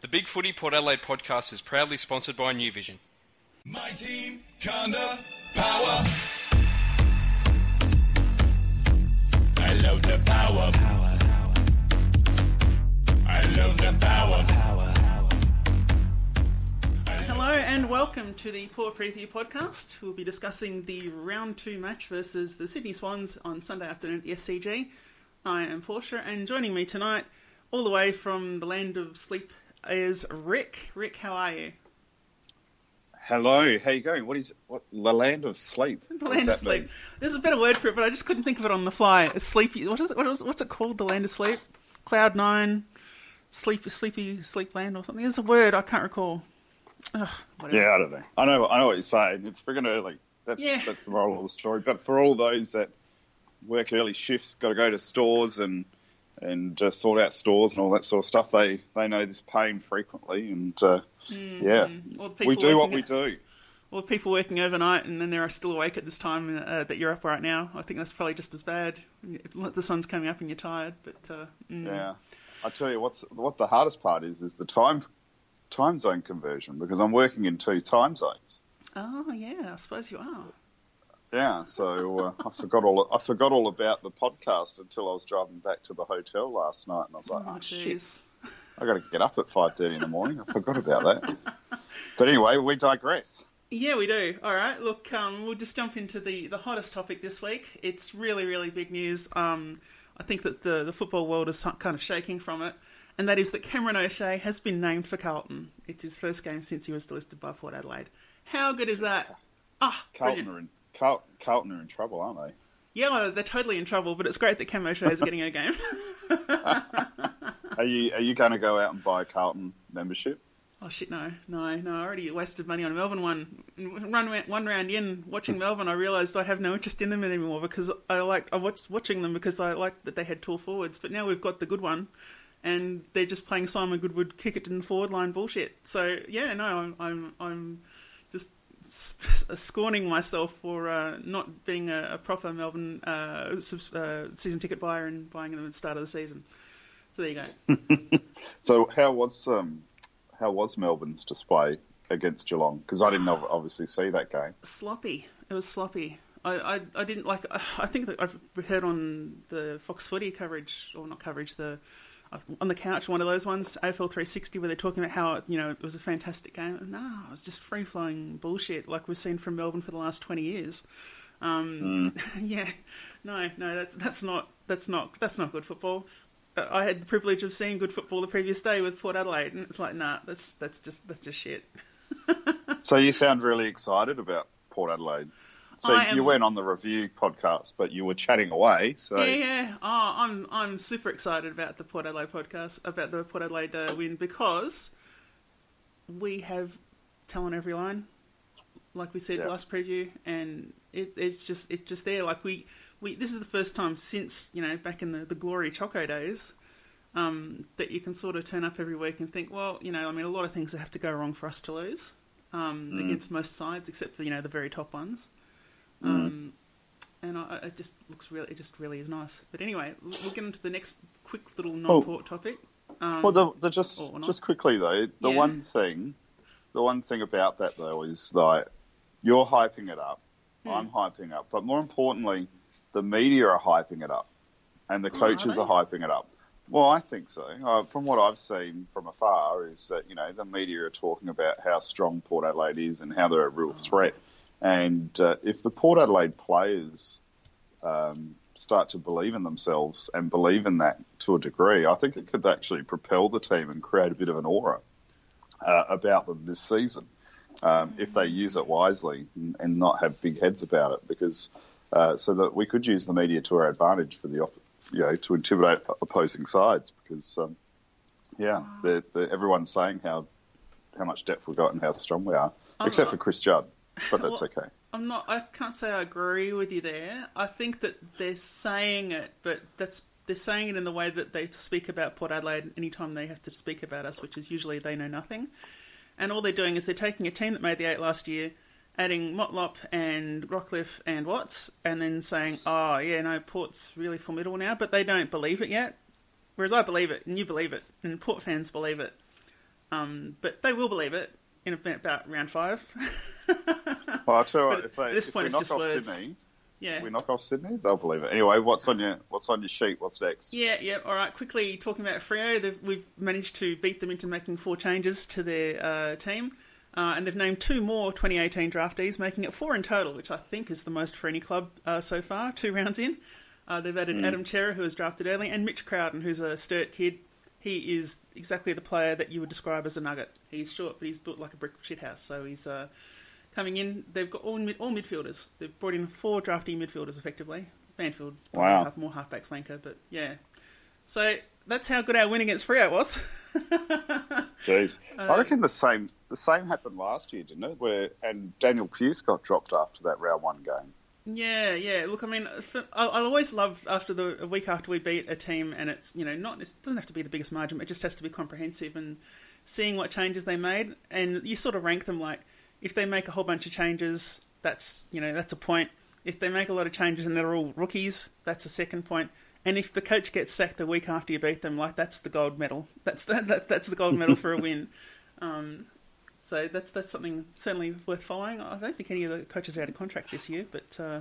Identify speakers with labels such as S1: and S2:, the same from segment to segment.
S1: The Big Footy Port Adelaide podcast is proudly sponsored by New Vision.
S2: My team, Conda, power. I love the power. Power. I love the power. Power.
S3: Hello and welcome to the Port Preview podcast. We'll be discussing the round two match versus the Sydney Swans on Sunday afternoon at the SCG. I am Portia, and joining me tonight, all the way from the land of sleep, is Rick. Rick, how are you?
S4: Hello, how you going? What is what? The land of sleep.
S3: The land of sleep.
S4: mean?
S3: There's a better word for it, but I just couldn't think of it on the fly. A sleepy. What is it? What is, what's it called? The land of sleep. Cloud nine. Sleepy, sleepy, sleep land or something. There's a word I can't recall. Ugh.
S4: Yeah, I don't know. I know. I know what you're saying. It's friggin' early. That's
S3: Yeah.
S4: that's the moral of the story. But for all those that work early shifts, got to go to stores and and uh, sort out stores and all that sort of stuff, they they know this pain frequently. And uh, yeah,
S3: Or the
S4: we do what we do.
S3: Well, people working overnight and then they're still awake at this time uh, that you're up right now. I think that's probably just as bad. The sun's coming up and you're tired, but uh, mm.
S4: Yeah, I tell you what's what the hardest part is is the time time zone conversion because I'm working in two time zones.
S3: oh yeah, I suppose you are.
S4: Yeah, so uh, I forgot all I forgot all about the podcast until I was driving back to the hotel last night, and I was like,
S3: Oh
S4: "Oh, shit,
S3: jeez.
S4: I got to get up at five thirty in the morning." I forgot about that. But anyway, we digress.
S3: Yeah, we do. All right, look, um, we'll just jump into the, the hottest topic this week. It's really, really big news. Um, I think that the, the football world is kind of shaking from it, and that is that Cameron O'Shea has been named for Carlton. It's his first game since he was delisted by Port Adelaide. How good is that? Ah,
S4: Carlton
S3: brilliant.
S4: are in Carl, Carlton are in trouble, aren't they?
S3: Yeah, they're totally in trouble, but it's great that Camo O'Shea is getting a game.
S4: Are you are you going to go out and buy a Carlton membership?
S3: Oh shit! No, no, no! I already wasted money on Melbourne one. Run one round in watching Melbourne, I realised I have no interest in them anymore because I like I watched watching them because I liked that they had tall forwards. But now we've got the good one, and they're just playing Simon Goodwin kick it in the forward line bullshit. So yeah, no, I'm I'm, I'm scorning myself for uh, not being a, a proper Melbourne uh, subs- uh, season ticket buyer and buying them at the start of the season. So there you go.
S4: So how was um how was Melbourne's display against Geelong? Because I didn't obviously see that game.
S3: sloppy. It was sloppy. I, I, I didn't like. I think that I've heard on the Fox Footy coverage, or not coverage, the on the couch, one of those ones, AFL 360, where they're talking about how you know it was a fantastic game. No, it was just free flowing bullshit, like we've seen from Melbourne for the last 20 years. Um, yeah, no, no, that's that's not that's not that's not good football. Uh, I had the privilege of seeing good football the previous day with Port Adelaide, and it's like, nah, that's that's just that's just shit.
S4: So you sound really excited about Port Adelaide. So
S3: am-
S4: you went on the review podcast, but you were chatting away. So
S3: Yeah, yeah. Oh, I'm I'm super excited about the Port Adelaide podcast, about the Port Adelaide uh, win because we have talent every line, like we said
S4: Yeah.
S3: last preview, and it, it's just it's just there. Like we, we this is the first time since you know back in the the glory Choco days. Um, that you can sort of turn up every week and think, well, you know, I mean, a lot of things have to go wrong for us to lose um, against most sides, except for you know the very top ones. Um, and I, it just looks really, it just really is nice. But anyway, we'll get into the next quick little non-port topic. Um,
S4: Well, the, the just just quickly though, the
S3: Yeah.
S4: one thing, the one thing about that though is like you're hyping it up,
S3: Hmm.
S4: I'm hyping up, but more importantly, the media are hyping it up, and the
S3: Oh, are
S4: coaches are hyping it up. Well, I think so. Uh, from what I've seen from afar, is that you know the media are talking about how strong Port Adelaide is and how they're a
S3: Oh.
S4: real threat. And uh, if the Port Adelaide players um, start to believe in themselves and believe in that to a degree, I think it could actually propel the team and create a bit of an aura uh, about them this season um, if they use it wisely and, and not have big heads about it. Because uh, so that we could use the media to our advantage for the op- you know to intimidate opposing sides. Because um, yeah, they're, they're, everyone's saying how how much depth we've got and how strong we are, except for Chris Judd, but that's
S3: Well,
S4: okay.
S3: I'm not. I can't say I agree with you there. I think that they're saying it, but that's they're saying it in the way that they speak about Port Adelaide anytime they have to speak about us, which is usually they know nothing. And all they're doing is they're taking a team that made the eight last year, adding Motlop and Rockliff and Watts, and then saying, "Oh yeah, no, Port's really formidable now," but they don't believe it yet. Whereas I believe it, and you believe it, and Port fans believe it. Um, but they will believe it in about round five.
S4: Well, I'll tell you what, if, they,
S3: at this
S4: if
S3: point
S4: we
S3: it's
S4: knock
S3: just
S4: off
S3: words.
S4: Sydney,
S3: yeah.
S4: we knock off Sydney, they'll believe it. Anyway, what's on your what's on your sheet? What's next?
S3: Yeah, yeah. All right. Quickly talking about Freo, we've managed to beat them into making four changes to their uh, team, uh, and they've named two more 2018 draftees, making it four in total, which I think is the most for any club uh, so far. Two rounds in, uh, they've added Adam Cerra, who was drafted early, and Mitch Crowden, who's a Sturt kid. He is exactly the player that you would describe as a nugget. He's short, but he's built like a brick shithouse. So he's uh, coming in. They've got all mid, all midfielders. They've brought in four drafty midfielders effectively. Banfield, probably
S4: Wow.
S3: half, more halfback flanker, but yeah. So that's how good our win against Freo was.
S4: Jeez,
S3: Uh,
S4: I reckon the same the same happened last year, didn't it? Where and Danyle Pearce got dropped after that round one game.
S3: yeah, yeah. Look, I mean, I, I always love after the a week after we beat a team, and it's you know not it doesn't have to be the biggest margin, but it just has to be comprehensive and seeing what changes they made, and you sort of rank them like if they make a whole bunch of changes, that's you know that's a point. If they make a lot of changes and they're all rookies, that's a second point. And if the coach gets sacked the week after you beat them, like that's the gold medal. That's the, that, that's the gold medal for a win. Um, so that's that's something certainly worth following. I don't think any of the coaches are out of contract this year, but uh,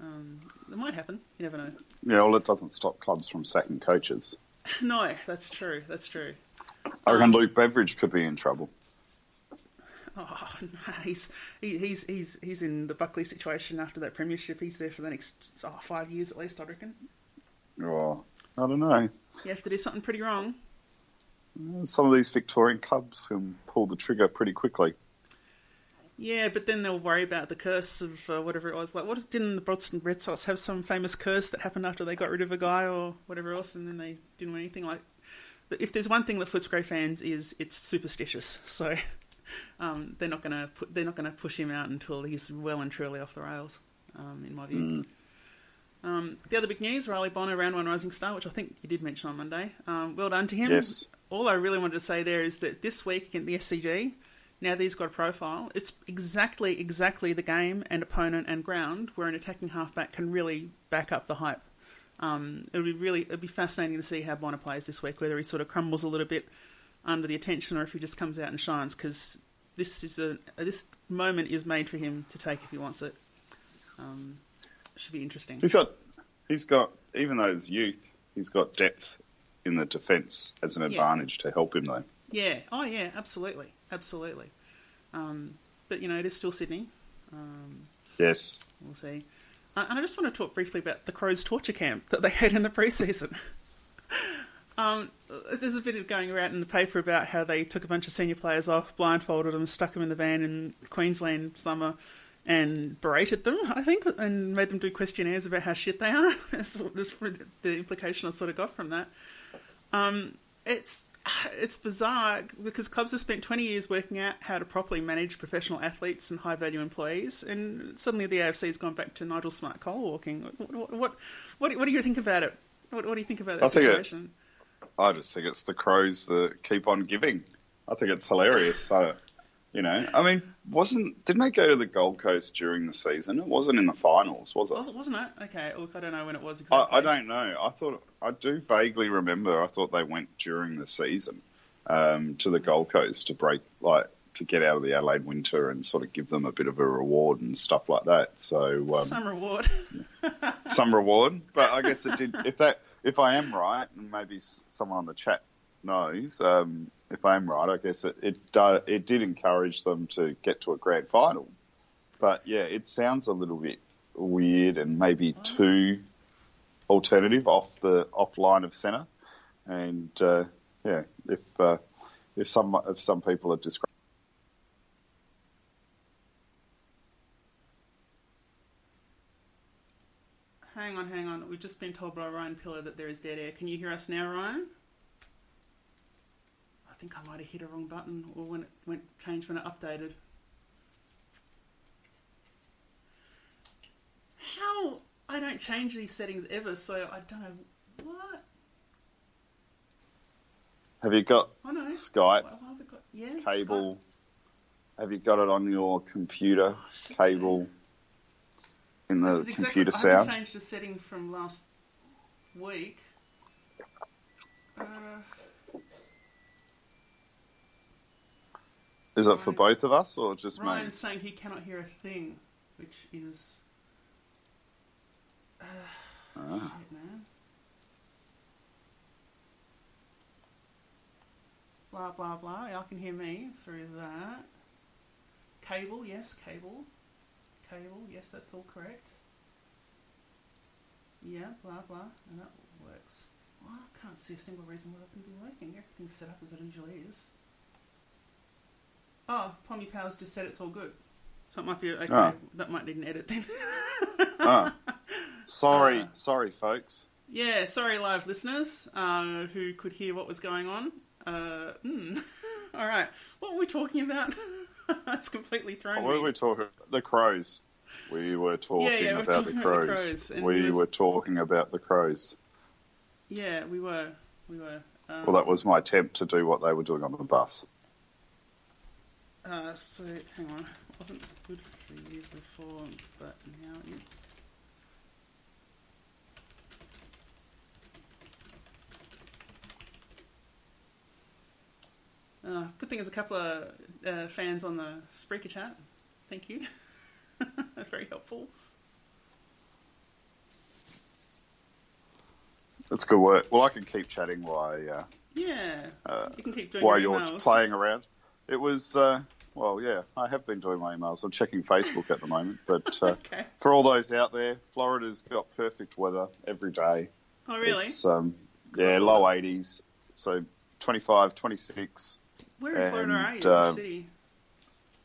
S3: um, it might happen. You never know.
S4: Yeah, well, it doesn't stop clubs from sacking coaches.
S3: No, that's true. That's true.
S4: I
S3: Um,
S4: reckon Luke Beveridge could be in trouble.
S3: Oh, no, he's he, he's he's he's in the Buckley situation after that premiership. He's there for the next oh, five years at least, I reckon.
S4: Oh, I don't know.
S3: You have to do something pretty wrong.
S4: Some of these Victorian clubs can pull the trigger pretty quickly.
S3: Yeah, but then they'll worry about the curse of uh, whatever it was. Like, what is, didn't the Boston Red Sox have some famous curse that happened after they got rid of a guy or whatever else, and then they didn't win anything? Like, if there's one thing that Footscray fans is, it's superstitious. So um, they're not going to put they're not going to push him out until he's well and truly off the rails, um, in my view. Um, the other big news: Riley Bonner, round one rising star, which I think you did mention on Monday. Um, well done to him.
S4: Yes.
S3: All I really wanted to say there is that this week against the SCG, now that he's got a profile, it's exactly exactly the game and opponent and ground where an attacking halfback can really back up the hype. Um, it'll be really it'll be fascinating to see how Bonner plays this week, whether he sort of crumbles a little bit under the attention or if he just comes out and shines. Because this is a this moment is made for him to take if he wants it. Um, should be interesting.
S4: He's got, he's got, even though he's youth, he's got depth in the defence as an
S3: Yeah.
S4: advantage to help him though.
S3: Yeah. Oh, yeah. Absolutely. Absolutely. Um, but you know, it is still Sydney. Um,
S4: Yes.
S3: we'll see. Uh, and I just want to talk briefly about the Crows torture camp that they had in the preseason. um, there's a bit of going around in the paper about how they took a bunch of senior players off, blindfolded them, stuck them in the van in Queensland summer, and berated them. I think, and made them do questionnaires about how shit they are. That's the implication I sort of got from that. Um, it's it's bizarre because clubs have spent 20 years working out how to properly manage professional athletes and high value employees, and suddenly the AFC has gone back to Nigel Smart coal walking. What what what, what, what do you think about it? What, what do you think about that
S4: I think it-
S3: situation?
S4: I just think it's the crows that keep on giving. I think it's hilarious. So, you know, I mean, wasn't didn't they go to the Gold Coast during the season? It wasn't in the finals, was it?
S3: Was, wasn't it? Okay, look, I don't know when it was
S4: I,
S3: exactly.
S4: I don't know. I thought I do vaguely remember. I thought they went during the season um, to the Gold Coast to break, like, to get out of the Adelaide winter and sort of give them a bit of a reward and stuff like that. So um,
S3: Some reward.
S4: some reward. But I guess it did. If that, if I am right, and maybe someone on the chat knows, um, if I am right, I guess it it, do, it did encourage them to get to a grand final. But yeah, it sounds a little bit weird and maybe too alternative off the off line of centre. And uh, yeah, if uh, if some if some people have described.
S3: Hang on, hang on. We've just been told by Ryan Pillar that there is dead air. Can you hear us now, Ryan? I think I might have hit a wrong button, or when it went changed when it updated. How I don't change these settings ever, so I don't know what.
S4: Have you got
S3: I know.
S4: Skype?
S3: Why- why have I got- yeah,
S4: cable. Have you got it on your computer
S3: Oh,
S4: cable in the
S3: This is exactly.
S4: computer
S3: I
S4: sound?
S3: haven't changed the setting from last week. Uh,
S4: Is it for both of us or just me?
S3: Ryan's saying he cannot hear a thing, which is. Uh,
S4: Ah.
S3: Shit, man. Blah blah blah. Y'all can hear me through that. Cable, yes, cable. Cable, yes, that's all correct. Yeah, blah blah, and that works. Well, I can't see a single reason why that wouldn't be working. Everything's set up as it usually is. Oh, Pommy Powers just said it's all good. So it might be okay.
S4: Ah.
S3: That might need an edit then.
S4: Ah. Sorry,
S3: Uh.
S4: sorry, folks.
S3: Yeah, sorry, live listeners uh, who could hear what was going on. Uh, hmm. All right, what were we talking about? That's completely thrown
S4: What were we talking? The crows. We were talking
S3: Yeah, yeah, we're
S4: about
S3: talking
S4: the
S3: about the
S4: crows.
S3: crows,
S4: we
S3: was-
S4: were talking about the crows.
S3: Yeah, we were, we were. Um,
S4: Well, that was my attempt to do what they were doing on the bus.
S3: Uh, so hang on, it wasn't good for you before, but now it's. Uh, good thing there's a couple of uh, fans on the Spreaker chat. Thank you. Very helpful.
S4: That's good work. Well, I can keep chatting while uh,
S3: Yeah,
S4: Uh,
S3: you can keep doing
S4: while
S3: your
S4: you're playing around. It was uh, well, yeah. I have been doing my emails. I'm checking Facebook at the moment, but uh,
S3: Okay.
S4: for all those out there, Florida's got perfect weather every day.
S3: Oh, really?
S4: It's, um, yeah, low 80s. So 25, 26.
S3: Where in Florida are you?
S4: uh,
S3: city?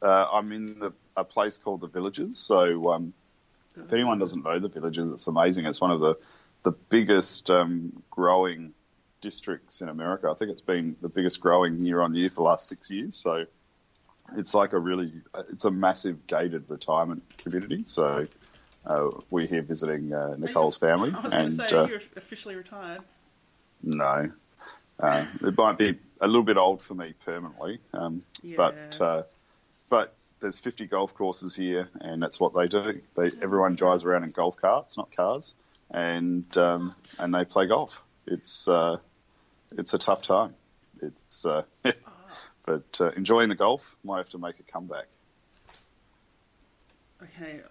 S4: Uh, I'm in the, a place called the Villages. So um, if anyone doesn't know the Villages, it's amazing. It's one of the the biggest um, growing districts in America. I think it's been the biggest growing year on year for the last six years. So it's like a really it's a massive gated retirement community. So uh, we're here visiting uh, Nicole's family,
S3: I was going
S4: and
S3: to say,
S4: uh,
S3: you're officially retired.
S4: no. Uh, it might be a little bit old for me permanently, um, but uh, but there's 50 golf courses here, and that's what they do. They everyone drives around in golf carts, not cars, and um, and they play golf. It's uh, it's a tough time. It's uh, but uh, enjoying the golf. Might have to make a comeback.
S3: Okay.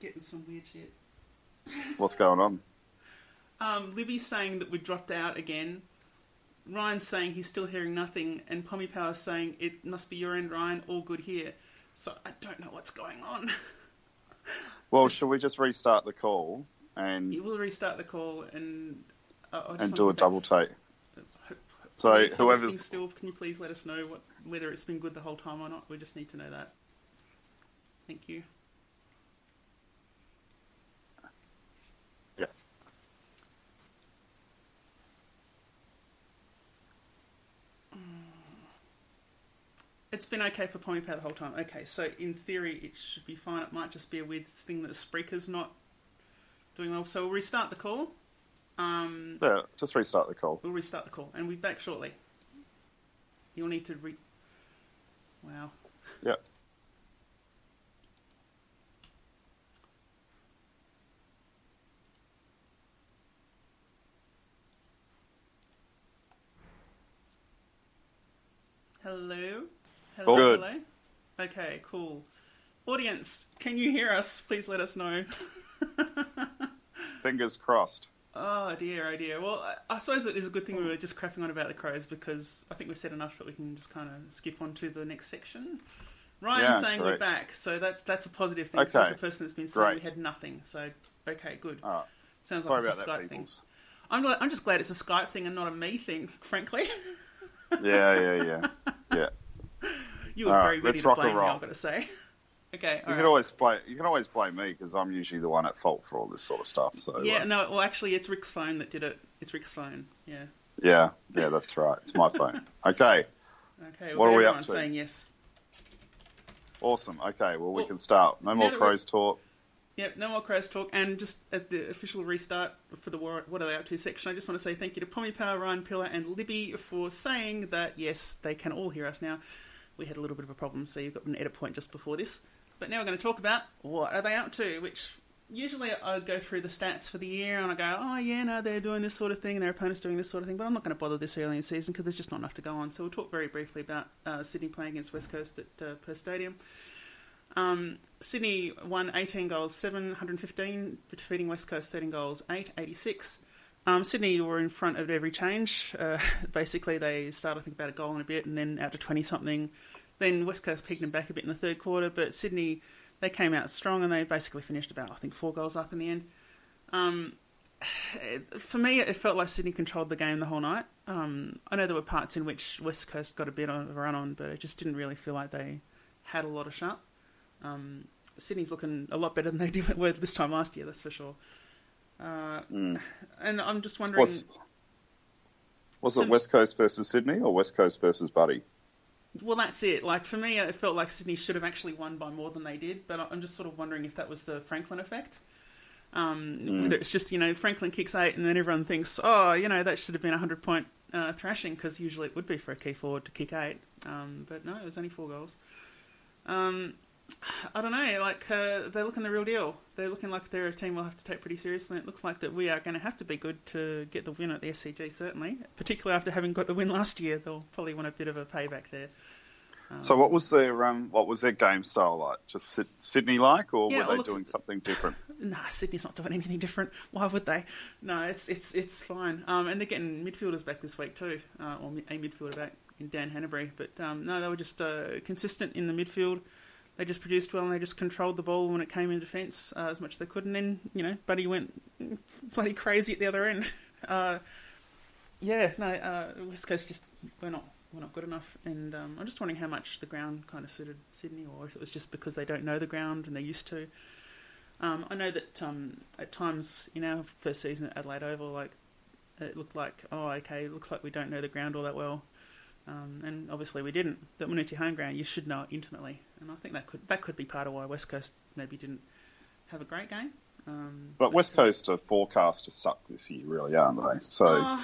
S3: Getting some weird shit.
S4: What's going on?
S3: Um, Libby's saying that we dropped out again. Ryan's saying he's still hearing nothing, and Pommy Power's saying it must be your end, Ryan. All good here. So I don't know what's going on.
S4: Well, shall we just restart the call and
S3: You will restart the call and uh,
S4: and do a double take? So
S3: Are you listening
S4: whoever's
S3: still, can you please let us know what whether it's been good the whole time or not? We just need to know that. Thank you.
S4: yeah.
S3: It's been okay for Pommy Power the whole time. Okay, so in theory it should be fine. It might just be a weird thing that Spreaker's not doing well. So we'll restart the call. Um,
S4: Yeah, just restart the call.
S3: we'll restart the call and we'll be back shortly. You'll need to re. Wow.
S4: Yeah.
S3: Hello? Hello?
S4: Good.
S3: Hello? Okay, cool. Audience, can you hear us? Please let us know.
S4: Fingers crossed.
S3: Oh dear, oh dear. Well, I, I suppose it is a good thing we were just crapping on about the crows because I think we've said enough that we can just kind of skip on to the next section. Ryan's
S4: Yeah,
S3: saying
S4: correct.
S3: we're back, so that's that's a positive thing.
S4: Okay.
S3: He's the person that's been saying we had nothing. So okay, good.
S4: Right.
S3: Sounds
S4: Sorry
S3: like it's a
S4: that,
S3: Skype thing. I'm glad, I'm just glad it's a Skype thing and not a me thing. Frankly,
S4: Yeah, yeah, yeah, yeah.
S3: You were
S4: All right,
S3: very ready to blame me. I'm going to say. Okay,
S4: You
S3: all
S4: can
S3: right.
S4: always blame you can always blame me because I'm usually the one at fault for all this sort of stuff. So
S3: Yeah,
S4: uh,
S3: no. Well, actually, it's Rick's phone that did it. It's Rick's phone. Yeah.
S4: yeah, yeah, that's right. It's my phone. Okay,
S3: Okay.
S4: What are we up to?
S3: saying yes.
S4: awesome. Okay, well we
S3: Well,
S4: can start. No more crows talk.
S3: Yep, no more crows talk. And just at the official restart for the War- What Are They Up To section, I just want to say thank you to Pommy Power, Ryan Pillar, and Libby for saying that, yes, they can all hear us now. We had a little bit of a problem, so you've got an edit point just before this. But now we're going to talk about What Are They Up To, which usually I go through the stats for the year and I go, oh yeah, no, they're doing this sort of thing and their opponent's doing this sort of thing, but I'm not going to bother this early in the season because there's just not enough to go on. So we'll talk very briefly about uh, Sydney playing against West Coast at uh, Perth Stadium. Um, Sydney won 18 goals, 715, defeating West Coast 13 goals, 886. Um, Sydney were in front of every change. Uh, basically, they started, I think, about a goal and a bit, and then out to 20 something. Then West Coast picked them back a bit in the third quarter, but Sydney they came out strong and they basically finished about I think four goals up in the end. Um, for me, it felt like Sydney controlled the game the whole night. Um, I know there were parts in which West Coast got a bit of a run on, but it just didn't really feel like they had a lot of shot. Um, Sydney's looking a lot better than they did this time last year, that's for sure. Uh, mm. And I'm just wondering.
S4: Was, was it West Coast versus Sydney or West Coast versus Buddy?
S3: Well, that's it. Like for me, it felt like Sydney should have actually won by more than they did. But I'm just sort of wondering if that was the Franklin effect. Um, mm. Whether it's just you know Franklin kicks eight and then everyone thinks, oh, you know that should have been a hundred point uh, thrashing because usually it would be for a key forward to kick eight. Um, but no, it was only four goals. Um, I don't know. Like uh, they're looking the real deal. They're looking like they're a team we'll have to take pretty seriously. It looks like that we are going to have to be good to get the win at the SCG. Certainly, particularly after having got the win last year, they'll probably want a bit of a payback there.
S4: Um, so, what was their um, what was their game style like? Just Sydney like, or yeah, were they look, doing something different?
S3: Nah, Sydney's not doing anything different. Why would they? No, it's it's it's fine. Um, and they're getting midfielders back this week too, uh, or a midfielder back in Dan Hannebery. But um, no, they were just uh, consistent in the midfield they just produced well and they just controlled the ball when it came in defence uh, as much as they could. And then, you know, Buddy went bloody crazy at the other end. Uh, yeah, no, uh, West Coast just we're not we're not good enough. And um, I'm just wondering how much the ground kind of suited Sydney, or if it was just because they don't know the ground and they're used to. Um, I know that um, at times in our first season at Adelaide Oval, like it looked like, oh, okay, it looks like we don't know the ground all that well. Um, and obviously we didn't. But when it's your home ground, you should know it intimately, and I think that could that could be part of why West Coast maybe didn't have a great game. Um,
S4: but, but, West Coast are forecast to suck this year, really, aren't they? So, uh,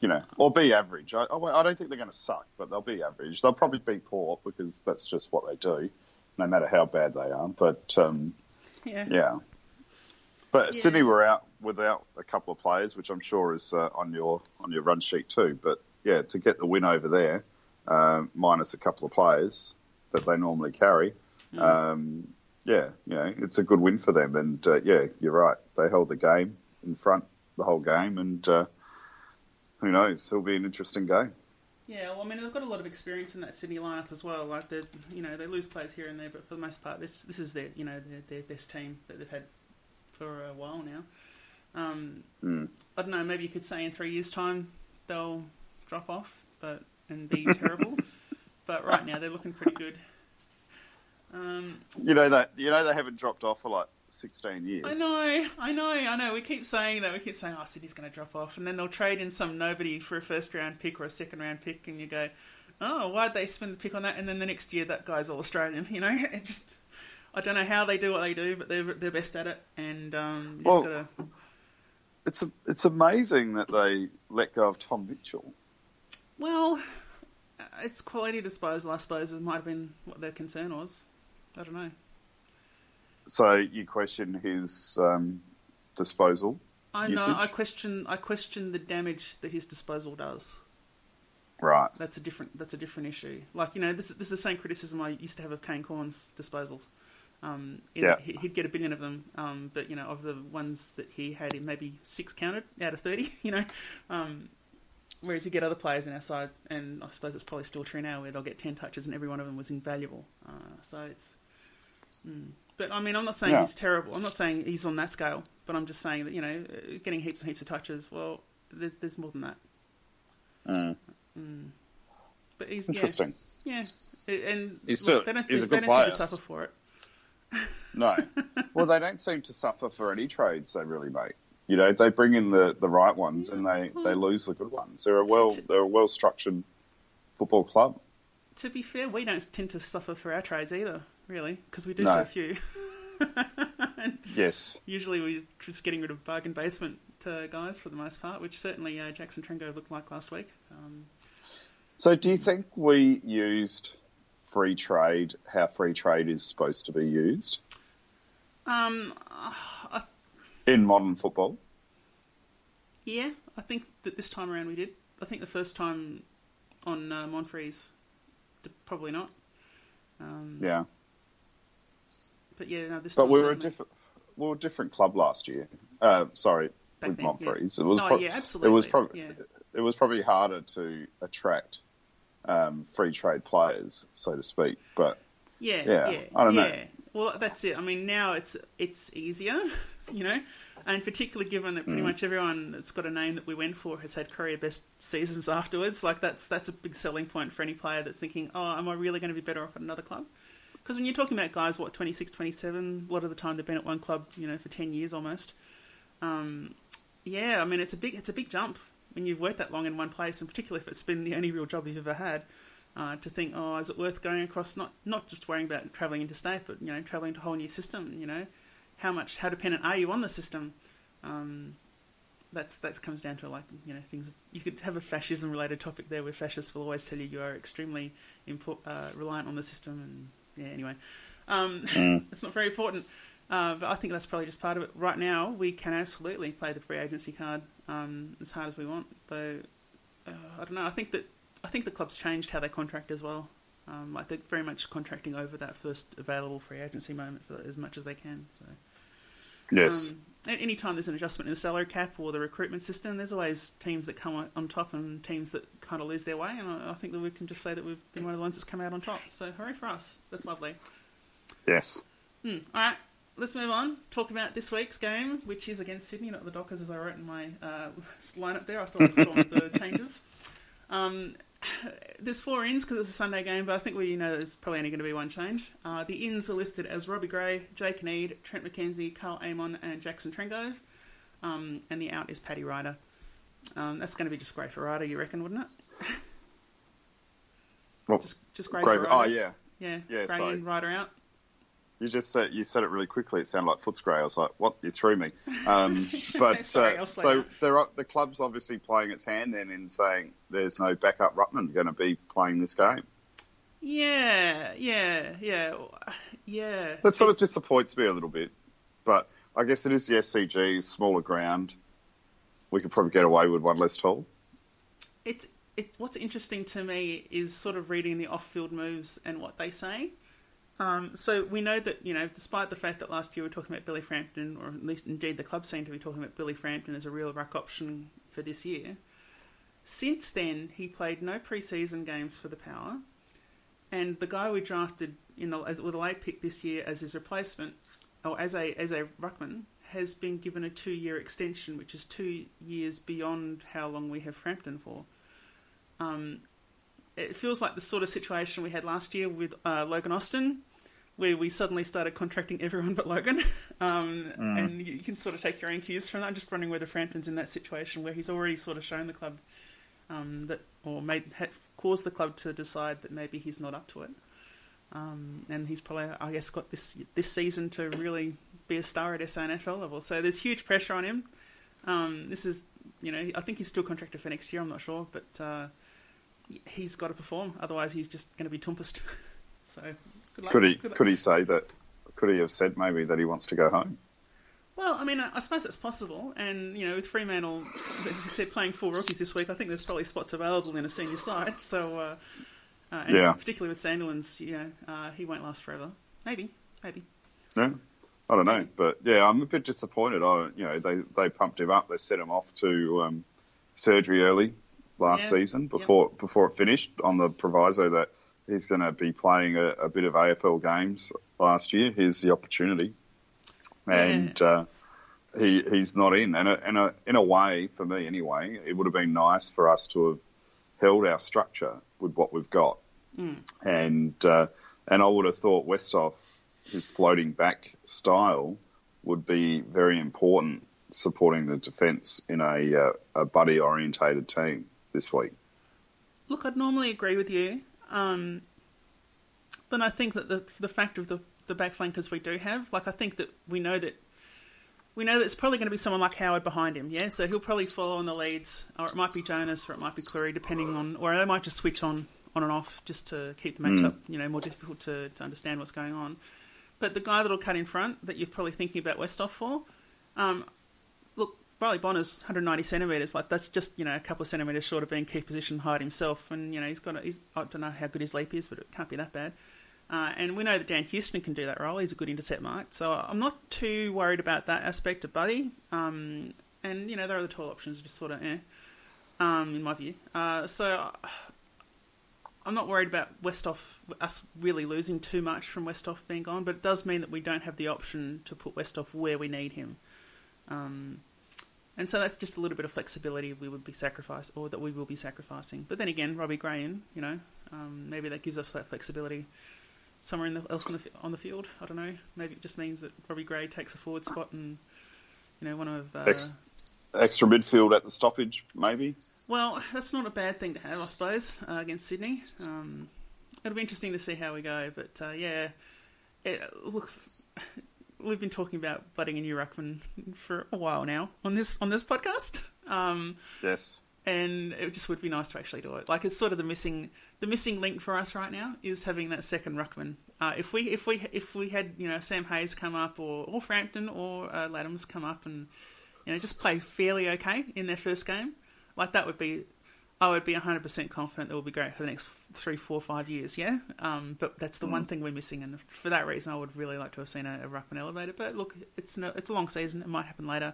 S4: you know, or be average. I, I don't think they're going to suck, but they'll be average. They'll probably be poor because that's just what they do, no matter how bad they are. But um,
S3: yeah.
S4: yeah. But yeah. Sydney were out without a couple of players, which I'm sure is uh, on your on your run sheet too. But yeah, to get the win over there, uh, minus a couple of players that they normally carry, mm. um, yeah, you know, it's a good win for them. And uh, yeah, you're right. They held the game in front the whole game, and uh, who knows? It'll be an interesting game.
S3: Yeah, well, I mean, they've got a lot of experience in that Sydney lineup as well. Like, they, you know, they lose players here and there, but for the most part, this this is their, you know, their, their best team that they've had for a while now. Um, mm. I don't know. Maybe you could say in three years' time they'll drop off, but and be terrible. but right now they're looking pretty good. Um,
S4: you know that you know they haven't dropped off for like sixteen years.
S3: I know, I know, I know. We keep saying that. We keep saying, "Oh, Sydney's going to drop off," and then they'll trade in some nobody for a first round pick or a second round pick, and you go, "Oh, why'd they spend the pick on that?" And then the next year, that guy's all Australian. You know, it just I don't know how they do what they do, but they're they're best at it, and um,
S4: well, gotta... It's a, it's amazing that they let go of Tom Mitchell.
S3: Well, it's quality disposal, I suppose, it might have been what their concern was. I don't know.
S4: So you question his um, disposal?
S3: I know. I question. I question the damage that his disposal does.
S4: Right.
S3: That's a different. That's a different issue. Like you know, this, this is the same criticism I used to have of Kane Cornes' disposals. Um, yeah. He'd get a billion of them, um, but you know, of the ones that he had, maybe six counted out of thirty. You know, um, Whereas you get other players in our side, and I suppose it's probably still true now, where they'll get 10 touches and every one of them was invaluable. Uh, so it's. Mm. But I mean, I'm not saying yeah. he's terrible. I'm not saying he's on that scale. But I'm just saying that, you know, getting heaps and heaps of touches, well, there's, there's more than that.
S4: Mm.
S3: Mm. But he's.
S4: Interesting.
S3: Yeah. yeah. And
S4: he's, still,
S3: they don't,
S4: he's
S3: see,
S4: a good
S3: they
S4: don't
S3: player. seem to suffer for it.
S4: no. Well, they don't seem to suffer for any trades they really make. You know, they bring in the, the right ones and they, they lose the good ones. They're a well they're a well structured football club.
S3: To be fair, we don't tend to suffer for our trades either, really, because we do no. so few.
S4: yes.
S3: Usually we're just getting rid of bargain basement uh, guys for the most part, which certainly uh, Jackson Trengove looked like last week. Um,
S4: so, do you think we used free trade how free trade is supposed to be used?
S3: Um, I
S4: in modern football.
S3: Yeah, I think that this time around we did. I think the first time on uh, Monfries, probably not. Um,
S4: Yeah,
S3: But yeah, no, this
S4: but
S3: time
S4: we were a different we were a different club last year. Uh, sorry,
S3: Back
S4: with
S3: then, yeah.
S4: It was
S3: Oh,
S4: prob-
S3: yeah,
S4: It was
S3: absolutely,
S4: probably
S3: yeah.
S4: it was probably harder to attract um, free trade players, so to speak. But
S3: Yeah,
S4: Yeah,
S3: yeah,
S4: I don't know.
S3: yeah. Well, that's it. I mean, now it's it's easier, you know, and particularly given that
S4: Mm.
S3: pretty much everyone that's got a name that we went for has had career best seasons afterwards. Like that's that's a big selling point for any player that's thinking, oh, am I really going to be better off at another club? Because when you're talking about guys, what 26, 27, a lot of the time they've been at one club, you know, for ten years almost. Um, yeah, I mean, it's a big it's a big jump when you've worked that long in one place, and particularly if it's been the only real job you've ever had. Uh, to think, oh, is it worth going across? Not not just worrying about travelling interstate, but you know, travelling to a whole new system. You know, how much, how dependent are you on the system? Um, that's that comes down to like you know things. You could have a fascism related topic there, where fascists will always tell you you are extremely import, uh, reliant on the system, and yeah, anyway, um, it's not very important. Uh, but I think that's probably just part of it. Right now, we can absolutely play the free agency card um, as hard as we want. Though uh, I don't know. I think that I think the club's changed how they contract as well. Um, like they're very much contracting over that first available free agency moment for as much as they can. So
S4: yes,
S3: um, a- anytime there's an adjustment in the salary cap or the recruitment system, there's always teams that come on- top and teams that kind of lose their way. And I, I think that we can just say that we've been one of the ones that's come out on top. So hooray for us! That's lovely.
S4: yes,
S3: All right, let's move on. Talk about this week's game, which is against Sydney, not the Dockers, as I wrote in my uh, lineup there. I thought I'd put on the changes. Um, there's four ins because it's a Sunday game, but I think we know there's probably only going to be one change. Uh, the ins are listed as Robbie Gray, Jake Neade, Trent McKenzie, Karl Amon, and Jackson Trengove. Um, and the out is Paddy Ryder. Um, that's going to be just great for Ryder, you reckon, wouldn't it?
S4: well,
S3: Just, just great
S4: great.
S3: for
S4: Oh yeah,
S3: yeah,
S4: Yeah,
S3: Gray
S4: sorry.
S3: in, Ryder out.
S4: You just said you said it really quickly. It sounded like Footscray. I was like, "What? You threw me." Um, but
S3: Sorry,
S4: uh, so there are, the club's obviously playing its hand then in saying there's no backup Ruckman going to be playing this game.
S3: Yeah, yeah, yeah, yeah.
S4: That sort of disappoints me a little bit. But I guess it is the SCG, smaller ground. We could probably get away with one less tall.
S3: It's it. What's interesting to me is sort of reading the off-field moves and what they say. Um, so we know that you know, despite the fact that last year we were talking about Billy Frampton, or at least indeed the club seemed to be talking about Billy Frampton as a real ruck option for this year. Since then, he played no preseason games for the Power, and the guy we drafted in the with a late pick this year as his replacement, or as a as a ruckman, has been given a two-year extension, which is two years beyond how long we have Frampton for. Um, it feels like the sort of situation we had last year with uh, Logan Austin, where we suddenly started contracting everyone but Logan. Um, And you can sort of take your own cues from that. I'm just wondering whether Frampton's in that situation where he's already sort of shown the club um, that, or made caused the club to decide that maybe he's not up to it. Um, and he's probably, I guess, got this this season to really be a star at SANFL level. So there's huge pressure on him. Um, this is, you know, I think he's still contracted for next year. I'm not sure, but uh, he's got to perform. Otherwise, he's just going to be tumpest. so.
S4: Could he?
S3: Good.
S4: Could he say that? Could he have said maybe that he wants to go home?
S3: Well, I mean, I suppose it's possible, and you know, with Fremantle, as you said, playing four rookies this week, I think there's probably spots available in a senior side. So, uh, uh, and
S4: Yeah.
S3: particularly with Sandilands, you know, uh, he won't last forever. Maybe, maybe.
S4: Yeah, I don't know, but yeah, I'm a bit disappointed. I, you know, they they pumped him up. They sent him off to um, surgery early last
S3: Yeah,
S4: season
S3: yep.
S4: before before it finished on the proviso that he's going to be playing a, a bit of AFL games last year. Here's the opportunity, and uh, he he's not in. And a, and a, in a way, for me anyway, it would have been nice for us to have held our structure with what we've got, and uh, and I would have thought Westhoff, his floating back style, would be very important supporting the defence in a uh, a buddy orientated team this week.
S3: Look, I'd normally agree with you, um, but I think that the the fact of the the back flankers we do have, like I think that we know that we know that it's probably going to be someone like Howard behind him, yeah. So he'll probably follow in the leads, or it might be Jonas, or it might be Clurey, depending on, or they might just switch on on and off just to keep the matchup, you know, more difficult to, to understand what's going on. But the guy that'll cut in front, that you're probably thinking about Westhoff for, um, Riley Bonner's 190 centimeters. Like that's just you know a couple of centimeters short of being key position height himself, and you know he's got. A, he's I don't know how good his leap is, but it can't be that bad. Uh, and we know that Dan Houston can do that role. He's a good intercept mark, so I'm not too worried about that aspect of Buddy. Um, and you know, there are the tall options, just sort of eh, um, in my view. Uh, so I'm not worried about Westhoff us really losing too much from Westhoff being gone, but it does mean that we don't have the option to put Westhoff where we need him. Um, and so that's just a little bit of flexibility we would be sacrificed, or that we will be sacrificing. But then again, Robbie Gray in, you know, um, maybe that gives us that flexibility somewhere in the, else in the, on the field. I don't know. Maybe it just means that Robbie Gray takes a forward spot and you know one of uh,
S4: Ex- extra midfield at the stoppage, maybe.
S3: well, that's not a bad thing to have, I suppose, uh, against Sydney. Um, it'll be interesting to see how we go, but uh, yeah, it, look, we've been talking about blooding a new ruckman for a while now on this on this podcast. Um,
S4: Yes.
S3: and it just would be nice to actually do it. Like it's sort of the missing the missing link for us right now is having that second ruckman. Uh, if we if we if we had you know Sam Hayes come up or or Frampton or uh, Ladhams come up and you know just play fairly okay in their first game, like that would be. I would be 100% confident that will be great for the next three, four, five years, yeah? Um, but that's the one thing we're missing, and for that reason, I would really like to have seen a, a Ruckman elevated. But look, it's no, it's a long season, it might happen later.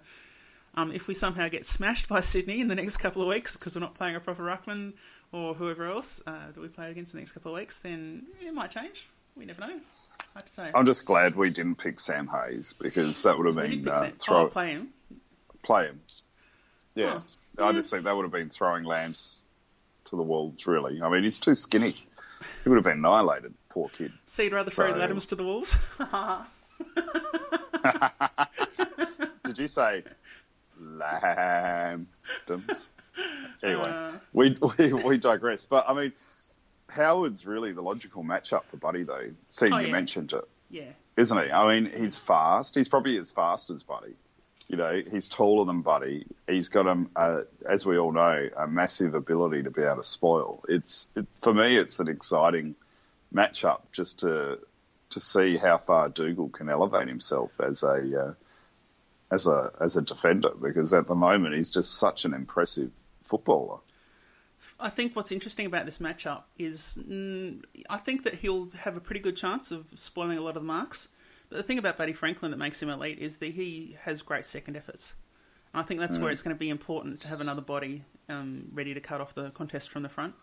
S3: Um, if we somehow get smashed by Sydney in the next couple of weeks because we're not playing a proper ruckman or whoever else uh, that we play against in the next couple of weeks, then it might change. We never know. Hard to say.
S4: I'm just glad we didn't pick Sam Hayes because that would have
S3: we
S4: been
S3: did pick
S4: uh,
S3: Sam-
S4: throw
S3: oh, play him.
S4: play him. Yeah,
S3: Oh,
S4: I just think that would have been throwing lambs to the wolves. Really, I mean, he's too skinny. He would have been annihilated. Poor kid.
S3: So you'd rather throw
S4: So-
S3: Ladhams to the Wolves?
S4: Did you say lambs? Anyway,
S3: Uh.
S4: we, we we digress. But I mean, Howard's really the logical matchup for Buddy, though. Seeing
S3: Oh,
S4: you
S3: yeah.
S4: mentioned it.
S3: yeah.
S4: isn't he? I mean, he's fast. He's probably as fast as Buddy. You know, he's taller than Buddy. He's got a, as we all know, a massive ability to be able to spoil. It's it, for me, it's an exciting matchup just to to see how far Dougal can elevate himself as a uh, as a as a defender because at the moment he's just such an impressive footballer.
S3: I think what's interesting about this matchup is mm, I think that he'll have a pretty good chance of spoiling a lot of the marks. The thing about Buddy Franklin that makes him elite is that he has great second efforts. And I think that's where it's going to be important to have another body um, ready to cut off the contest from the front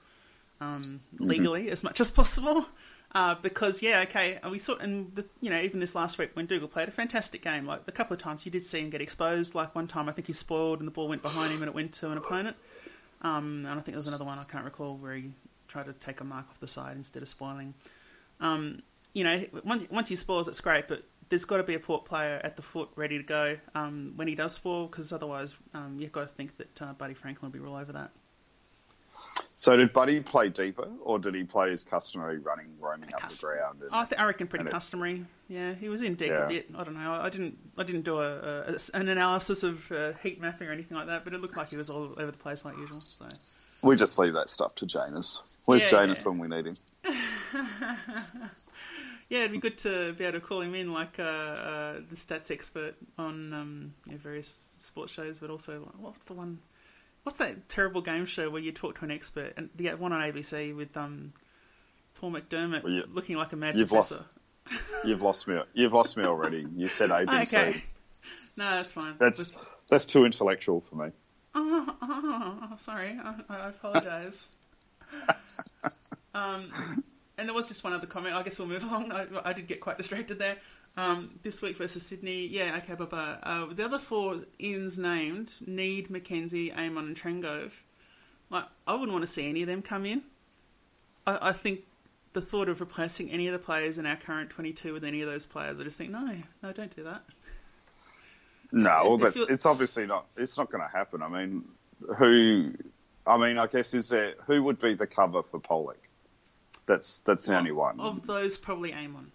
S3: um, legally as much as possible. Uh, because yeah, okay, we saw, and the, you know, even this last week when Dougal played a fantastic game, like a couple of times you did see him get exposed. Like one time, I think he spoiled and the ball went behind him and it went to an opponent. Um, and I think there was another one I can't recall where he tried to take a mark off the side instead of spoiling. Um, you know, once once he spoils, it's great, but there's got to be a port player at the foot ready to go um, when he does spoil, because otherwise um, you've got to think that uh, Buddy Franklin will be all over that.
S4: So did Buddy play deeper, or did he play his customary running, roaming up the ground? And,
S3: I, th- I reckon pretty customary. Yeah, he was in deep
S4: Yeah.
S3: a bit. I don't know. I didn't. I didn't do a, a an analysis of uh, heat mapping or anything like that, but it looked like he was all over the place like usual. So
S4: We just leave that stuff to Janus. Where's
S3: Yeah,
S4: Janus
S3: yeah.
S4: when we need him?
S3: yeah, it'd be good to be able to call him in like uh, uh, the stats expert on um, know, various sports shows, but also like, what's the one? What's that terrible game show where you talk to an expert? And the one on ABC with um, Paul McDermott
S4: Well, you-
S3: looking like a mad
S4: you've lost- You've lost me. You've lost me already. You said ABC.
S3: Okay, no, that's fine.
S4: That's
S3: Just-
S4: that's too intellectual for me.
S3: Oh, oh, oh, sorry. I, I apologise. um, and there was just one other comment. I guess we'll move along. I, I did get quite distracted there. Um, this week versus Sydney, yeah, okay, Baba. Uh, the other four ins named Neade, McKenzie, Amon, and Trengove. Like, I wouldn't want to see any of them come in. I, I think the thought of replacing any of the players in our current twenty-two with any of those players, I just think no, no, don't do that.
S4: No, well, that's, it's obviously not. It's not going to happen. I mean, who? I mean, I guess is there who would be the cover for Pollock? That's that's the only one.
S3: Of those, probably Amon.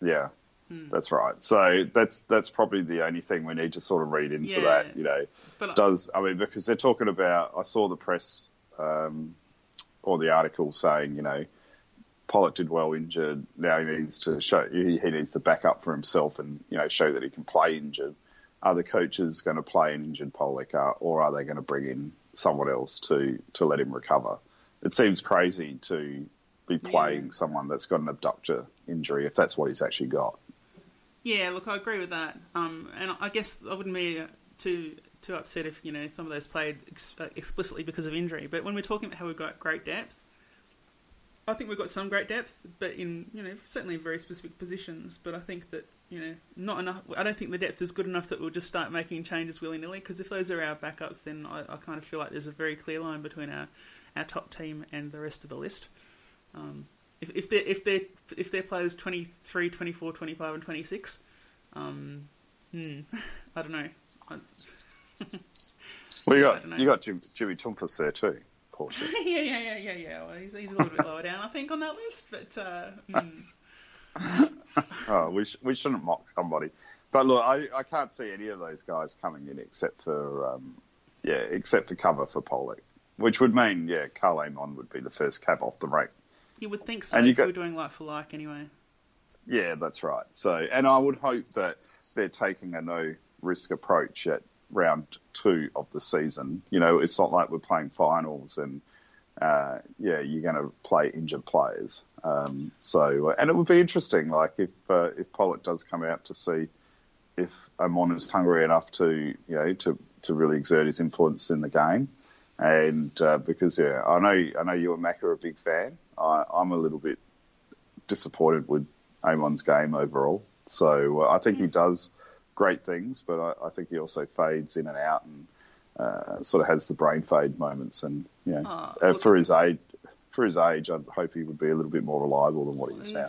S4: Yeah,
S3: Hmm.
S4: that's right. So that's that's probably the only thing we need to sort of read into
S3: Yeah.
S4: that. You know,
S3: But I-
S4: does I mean because they're talking about? I saw the press um, or the article saying you know Pollock did well injured. Now he needs to show he, he needs to back up for himself and you know show that he can play injured. are the coaches going to play an injured Pollock, or are they going to bring in someone else to, to let him recover? It seems crazy to be playing
S3: Yeah.
S4: someone that's got an abductor injury if that's what he's actually got.
S3: Yeah, look, I agree with that. Um, and I guess I wouldn't be too too upset if you know some of those played ex- explicitly because of injury. But when we're talking about how we've got great depth, I think we've got some great depth, but in you know certainly in very specific positions. But I think that you know not enough. I don't think the depth is good enough that we'll just start making changes willy nilly. Because if those are our backups, then I, I kind of feel like there's a very clear line between our our top team and the rest of the list. Um, if, if they're if they're if they're players 23, 24, 25 and 26, um, hmm, I don't know. I,
S4: Well, you got you got Jim, Jimmy Toumpas there too,
S3: yeah, yeah, yeah, yeah, yeah. Well, he's, he's a little bit lower down, I think, on that list. But uh, hmm.
S4: oh, we sh- we shouldn't mock somebody, but look, I, I can't see any of those guys coming in except for um, yeah, except for cover for Polec, which would mean yeah, Karl Amon would be the first cab off the rank.
S3: You would think so
S4: And you
S3: if
S4: got-
S3: we're doing like for like anyway.
S4: Yeah, that's right. So, and I would hope that they're taking a no risk approach at round two of the season. You know, it's not like we're playing finals and, uh, yeah, you're going to play injured players. Um, so, and it would be interesting, like if uh, if Polec does come out to see if Amon is hungry enough to, you know, to to really exert his influence in the game. And uh, because yeah, I know I know you and Mac are a big fan. I, I'm a little bit disappointed with Amon's game overall. So uh, I think he does great things, but I, I think he also fades in and out and uh, sort of has the brain fade moments. And you know,
S3: Oh,
S4: uh,
S3: look-
S4: for his age, for his age, I'd hope he would be a little bit more reliable than what he is now.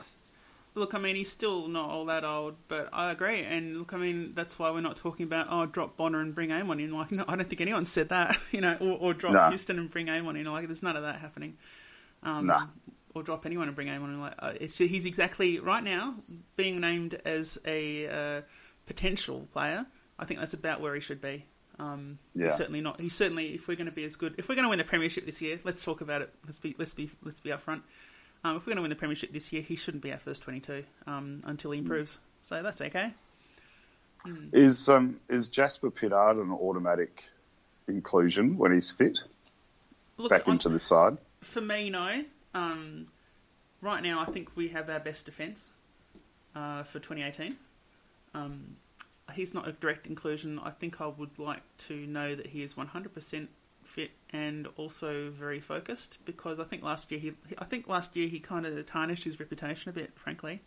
S3: Look, I mean, he's still not all that old, but I agree. And look, I mean, that's why we're not talking about oh, drop Bonner and bring Amon in. Like, no, I don't think anyone said that, you know, or, or drop
S4: No.
S3: Houston and bring Amon in. Like, there's none of that happening. Um,
S4: Nah.
S3: Or drop anyone and bring anyone in. Like, uh, it's, he's exactly right now being named as a uh, potential player. I think that's about where he should be. Um,
S4: Yeah.
S3: Certainly not. He's certainly, if we're going to be as good, if we're going to win the premiership this year, let's talk about it. Let's be, let's be, let's be upfront. Um, if we're going to win the premiership this year, he shouldn't be our first twenty-two um, until he improves. So that's okay.
S4: Is um, is Jasper Pittard an automatic inclusion when he's fit
S3: Look,
S4: back
S3: on-
S4: into the side?
S3: For me, no. Um, right now, I think we have our best defence uh, for 2018. Um, he's not a direct inclusion. I think I would like to know that he is 100% fit and also very focused because I think last year he, I think last year he kind of tarnished his reputation a bit, frankly.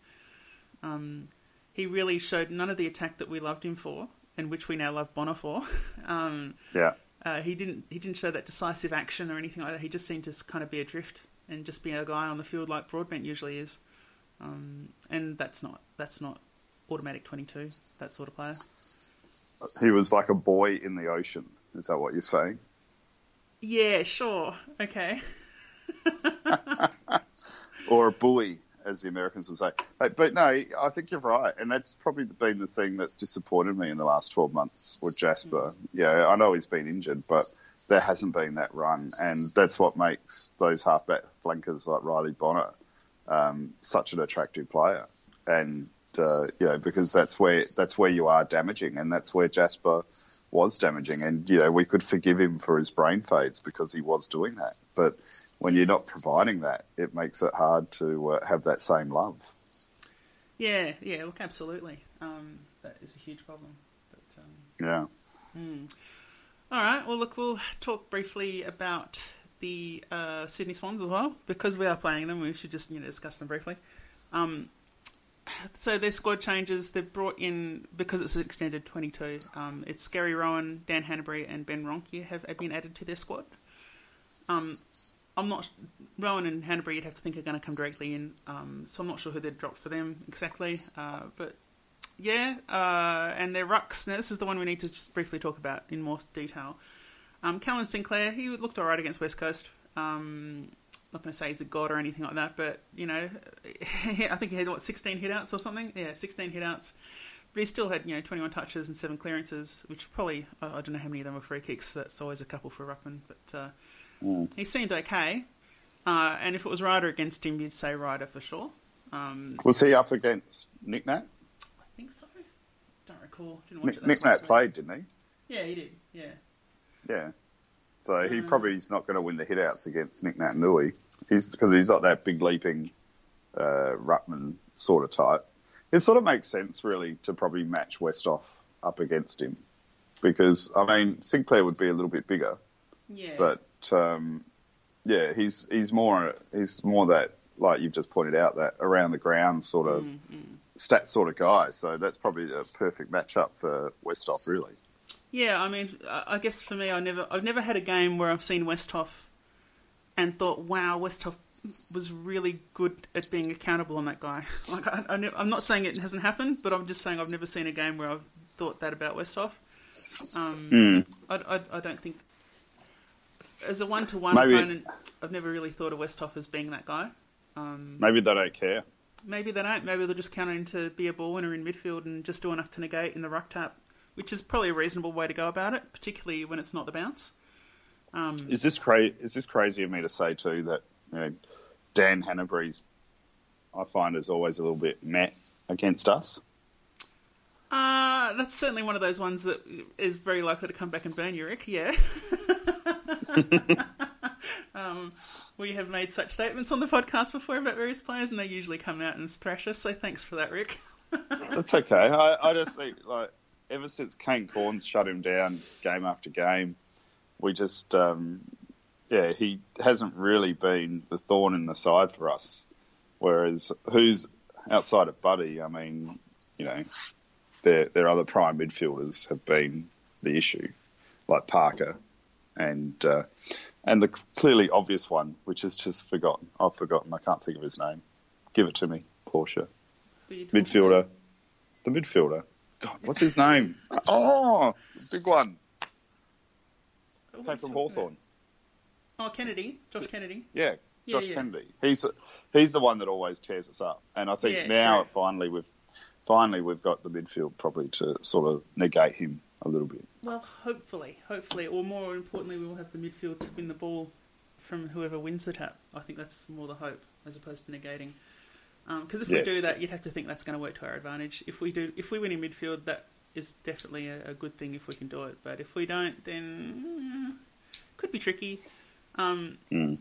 S3: Um, he really showed none of the attack that we loved him for, and which we now love Bonner for. um,
S4: Yeah.
S3: Uh, he didn't he didn't show that decisive action or anything like that. He just seemed to kind of be adrift and just be a guy on the field like Broadbent usually is. Um, and that's not that's not automatic twenty two. That sort of player.
S4: He was like a boy in the ocean. Is that what you're saying?
S3: Yeah, sure, okay.
S4: or a buoy, as the Americans would say. But, but no, I think you're right, and that's probably been the thing that's disappointed me in the last 12 months with Jasper. Yeah, I know he's been injured, but there hasn't been that run, and that's what makes those halfback flankers like Riley Bonner um, such an attractive player. And uh, you know, because that's where that's where you are damaging, and that's where Jasper was damaging, and you know we could forgive him for his brain fades because he was doing that. But when you're not providing that, it makes it hard to uh, have that same love.
S3: Yeah, yeah. Look, absolutely. Um, that is a huge problem. But um,
S4: Yeah,
S3: All right. Well, look, we'll talk briefly about the uh, Sydney Swans as well because we are playing them. We should just you know discuss them briefly. Um, so their squad changes. They've brought in because it's an extended twenty-two. Um, it's Gary Rohan, Dan Hannebery, and Ben Ronke have, have been added to their squad. Um, I'm not Rohan and Hannebery. You'd have to think are going to come directly in. Um, so I'm not sure who they'd drop for them exactly. Uh, but yeah, uh, and their rucks. Now, this is the one we need to just briefly talk about in more detail. Um, Callum Sinclair, he looked alright against West Coast. Um, not going to say he's a god or anything like that, but you know, I think he had what 16 hitouts or something. Yeah, 16 hitouts. But he still had you know 21 touches and seven clearances, which probably I I don't know how many of them were free kicks. That's always a couple for Ruckman, but uh, he seemed okay. Uh, and if it was Ryder against him, you'd say Ryder for sure. Um,
S4: was he up against Nick Nat?
S3: I think so. don't recall. Didn't watch
S4: Nick,
S3: it
S4: Nick Nat played, didn't he?
S3: Yeah, he did. Yeah.
S4: Yeah. So he
S3: Uh.
S4: probably is not going to win the hitouts against Nick Naitanui. He's because he's not that big leaping uh, Ruckman sort of type. It sort of makes sense, really, to probably match Westhoff up against him because I mean Sinclair would be a little bit bigger,
S3: Yeah.
S4: but um, yeah, he's he's more he's more that like you've just pointed out that around the ground sort of stat sort of guy. So that's probably a perfect matchup for Westhoff, really.
S3: Yeah, I mean, I guess for me, I never, I've never had a game where I've seen Westhoff and thought, "Wow, Westhoff was really good at being accountable on that guy." Like, I, I ne- I'm not saying it hasn't happened, but I'm just saying I've never seen a game where I've thought that about Westhoff. Um, I, I, I don't think as a one-to-one opponent, I've never really thought of Westhoff as being that guy.
S4: Maybe they don't care.
S3: Maybe they don't. Maybe they're just counting to be a ball winner in midfield and just do enough to negate in the ruck tap, which is probably a reasonable way to go about it, particularly when it's not the bounce.
S4: Is this cra- Is this crazy of me to say too that you know Dan Hannebery's I find is always a little bit meh against us.
S3: Uh, that's certainly one of those ones that is very likely to come back and burn you, Rick. Yeah. um, we have made such statements on the podcast before about various players, and they usually come out and thrash us. So thanks for that, Rick.
S4: That's okay. I, I just think like ever since Kane Cornes shut him down game after game, we just um, yeah he hasn't really been the thorn in the side for us. Whereas who's outside of Buddy, I mean, you know, their their other prime midfielders have been the issue, like Parker and uh, and the clearly obvious one, which is just forgotten. I've forgotten. I can't think of his name. Give it to me, Porsche midfielder, the midfielder. God, what's his name? Oh, big one. Came from Hawthorn.
S3: Oh, Kennedy, Josh Kennedy.
S4: Yeah,
S3: Yeah,
S4: Josh
S3: yeah.
S4: Kennedy. He's he's the one that always tears us up, and I think
S3: Yeah,
S4: now
S3: sure.
S4: finally we've finally we've got the midfield probably to sort of negate him a little bit.
S3: Well, hopefully, hopefully, or more importantly, we will have the midfield to win the ball from whoever wins the tap. I think that's more the hope as opposed to negating. Because if we do that, you'd have to think that's going to work to our advantage. If we do, if we win in midfield, that is definitely a, a good thing if we can do it. But if we don't, then eh, could be tricky. Um,
S4: Mm.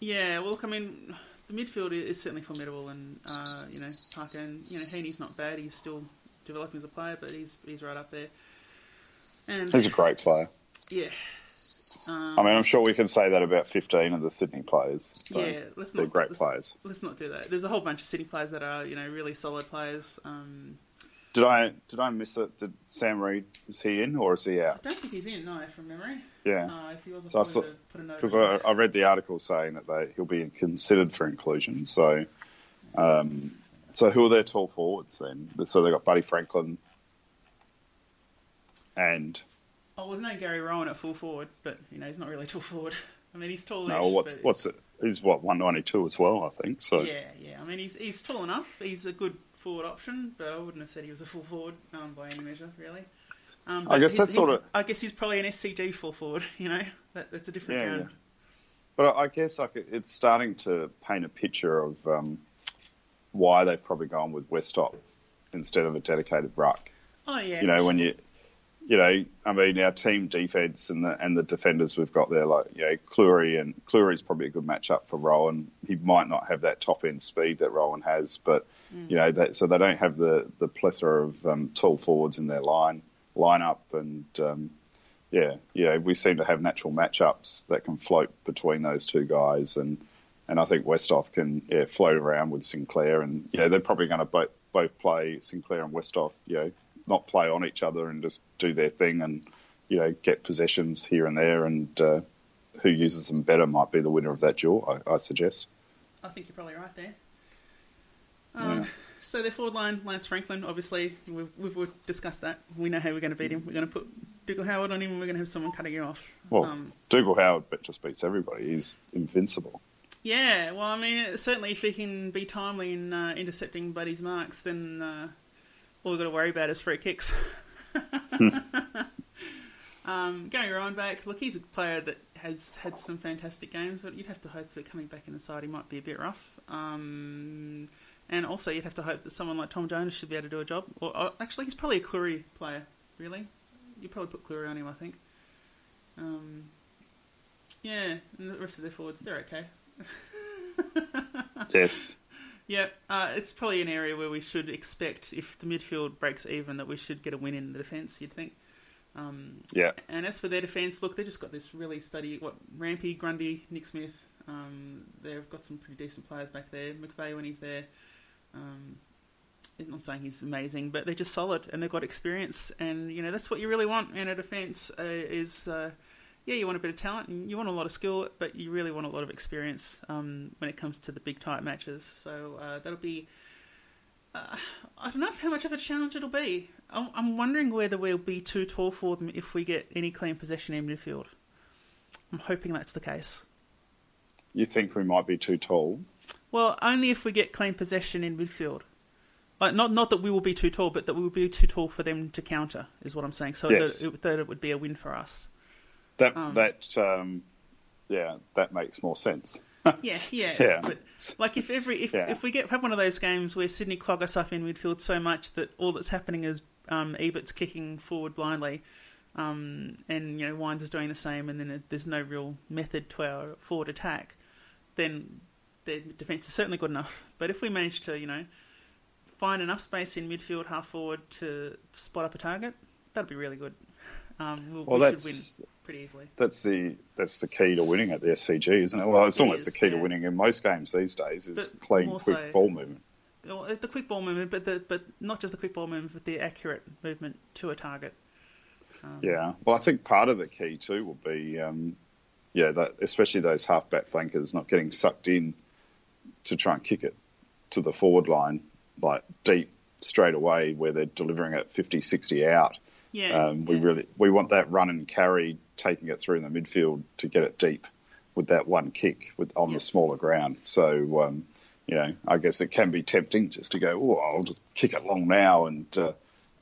S3: Yeah, well, look, I mean, the midfield is is certainly formidable, and uh, you know, Parker and you know, Heeney's not bad. He's still developing as a player, but he's he's right up there. And
S4: He's a great player.
S3: yeah, um,
S4: I mean, I'm sure we can say that about 15 of the Sydney players. So
S3: yeah. Let's not.
S4: they're great
S3: let's,
S4: players.
S3: Let's not do that. There's a whole bunch of Sydney players that are you know really solid players. Um,
S4: Did I did I miss it? Did Sam Reid is he in or is he out?
S3: I don't think he's in, no, from memory.
S4: Yeah.
S3: Uh, if he was, I
S4: So I saw-
S3: put a note.
S4: because. I, I read the article saying that they, he'll be considered for inclusion. So, um, so who are their tall forwards then? So they have got Buddy Franklin and
S3: Oh, well, there's no Gary Rohan at full forward, but you know he's not really tall forward. I mean, he's tall.
S4: no, what's what's it? He's what one ninety two as well, I think. So
S3: Yeah, yeah. I mean, he's he's tall enough. He's a good forward option, but I wouldn't have said he was a full forward um, by any measure, really. Um,
S4: I guess
S3: he's-
S4: that's sort of-
S3: I guess he's probably an SCG full forward. You know, that, that's a different
S4: Yeah, yeah. But I I guess like it- it's starting to paint a picture of um, why they've probably gone with Westhoff instead of a dedicated ruck.
S3: Oh yeah.
S4: you know, when
S3: sure.
S4: you, you know, I mean, our team defense and the and the defenders we've got there, like you know, Clurey and Clurey's probably a good matchup for Rohan. He might not have that top end speed that Rohan has, but you know, that, so they don't have the the plethora of um, tall forwards in their line lineup, and um, yeah, yeah, we seem to have natural matchups that can float between those two guys, and and I think Westhoff can yeah float around with Sinclair, and you know they're probably going to both both play Sinclair and Westhoff, you know, not play on each other and just do their thing, and you know get possessions here and there, and uh, who uses them better might be the winner of that duel. I, I suggest.
S3: I think you're probably right there. Um,
S4: Yeah.
S3: So their forward line, Lance Franklin, obviously, we've, we've discussed that. We know how we're going to beat him. We're going to put Dougal Howard on him, and we're going to have someone cutting him off.
S4: Well,
S3: Um,
S4: Dougal Howard but just beats everybody. He's invincible.
S3: Yeah, well, I mean, certainly if he can be timely in uh, intercepting Buddy's marks, then uh, all we've got to worry about is free kicks. um, Gary Rohan back, look, he's a player that has had some fantastic games, but you'd have to hope that coming back in the side he might be a bit rough. Um, and also, you'd have to hope that someone like Tom Jonas should be able to do a job. Or, or actually, he's probably a Clurey player. Really, you probably put Clurey on him, I think. Um, yeah, and the rest of their forwards, they're okay.
S4: Yes.
S3: Yeah, uh, it's probably an area where we should expect, if the midfield breaks even, that we should get a win in the defence. You'd think. Um,
S4: Yeah.
S3: and as for their defence, look, they've just got this really steady. What Rampe, Grundy, Nick Smith. Um, they've got some pretty decent players back there. McVeigh when he's there. Um, I'm not saying he's amazing, but they're just solid and they've got experience. And you know that's what you really want in a defence. Uh, is uh, yeah, you want a bit of talent and you want a lot of skill, but you really want a lot of experience um, when it comes to the big tight matches. So uh, that'll be. Uh, I don't know how much of a challenge it'll be. I'm, I'm wondering whether we'll be too tall for them if we get any clean possession in midfield. I'm hoping that's the case.
S4: You think we might be too tall?
S3: Well, only if we get clean possession in midfield. Like not not that we will be too tall, but that we will be too tall for them to counter is what I'm saying. So
S4: Yes.
S3: that, it, that it would be a win for us.
S4: That
S3: Um.
S4: that um, yeah, that makes more sense.
S3: Yeah, yeah.
S4: Yeah.
S3: But like if every if,
S4: Yeah.
S3: if we get have one of those games where Sydney clog us up in midfield so much that all that's happening is um, Ebert's kicking forward blindly, um, and you know Wines is doing the same, and then it, there's no real method to our forward attack, then their defence is certainly good enough. But if we manage to you know find enough space in midfield, half forward to spot up a target, that'd be really good. Um, we'll,
S4: Well,
S3: we should win pretty easily.
S4: That's the that's the key to winning at the SCG, isn't it? Well, it's
S3: It
S4: almost
S3: is,
S4: the key
S3: yeah.
S4: to winning in most games these days is
S3: But
S4: clean, quick
S3: so-
S4: ball movement.
S3: The quick ball movement, but the, but not just the quick ball movement, but the accurate movement to a target. Um,
S4: Yeah. Well, I think part of the key too will be, um, yeah, that especially those half-back flankers not getting sucked in to try and kick it to the forward line, like deep straight away where they're delivering it 50, 60 out.
S3: Yeah,
S4: Um, we
S3: yeah.
S4: really we want that run and carry, taking it through in the midfield to get it deep with that one kick with on
S3: Yeah.
S4: the smaller ground. So um, you know, I guess it can be tempting just to go, oh, I'll just kick it long now, and uh,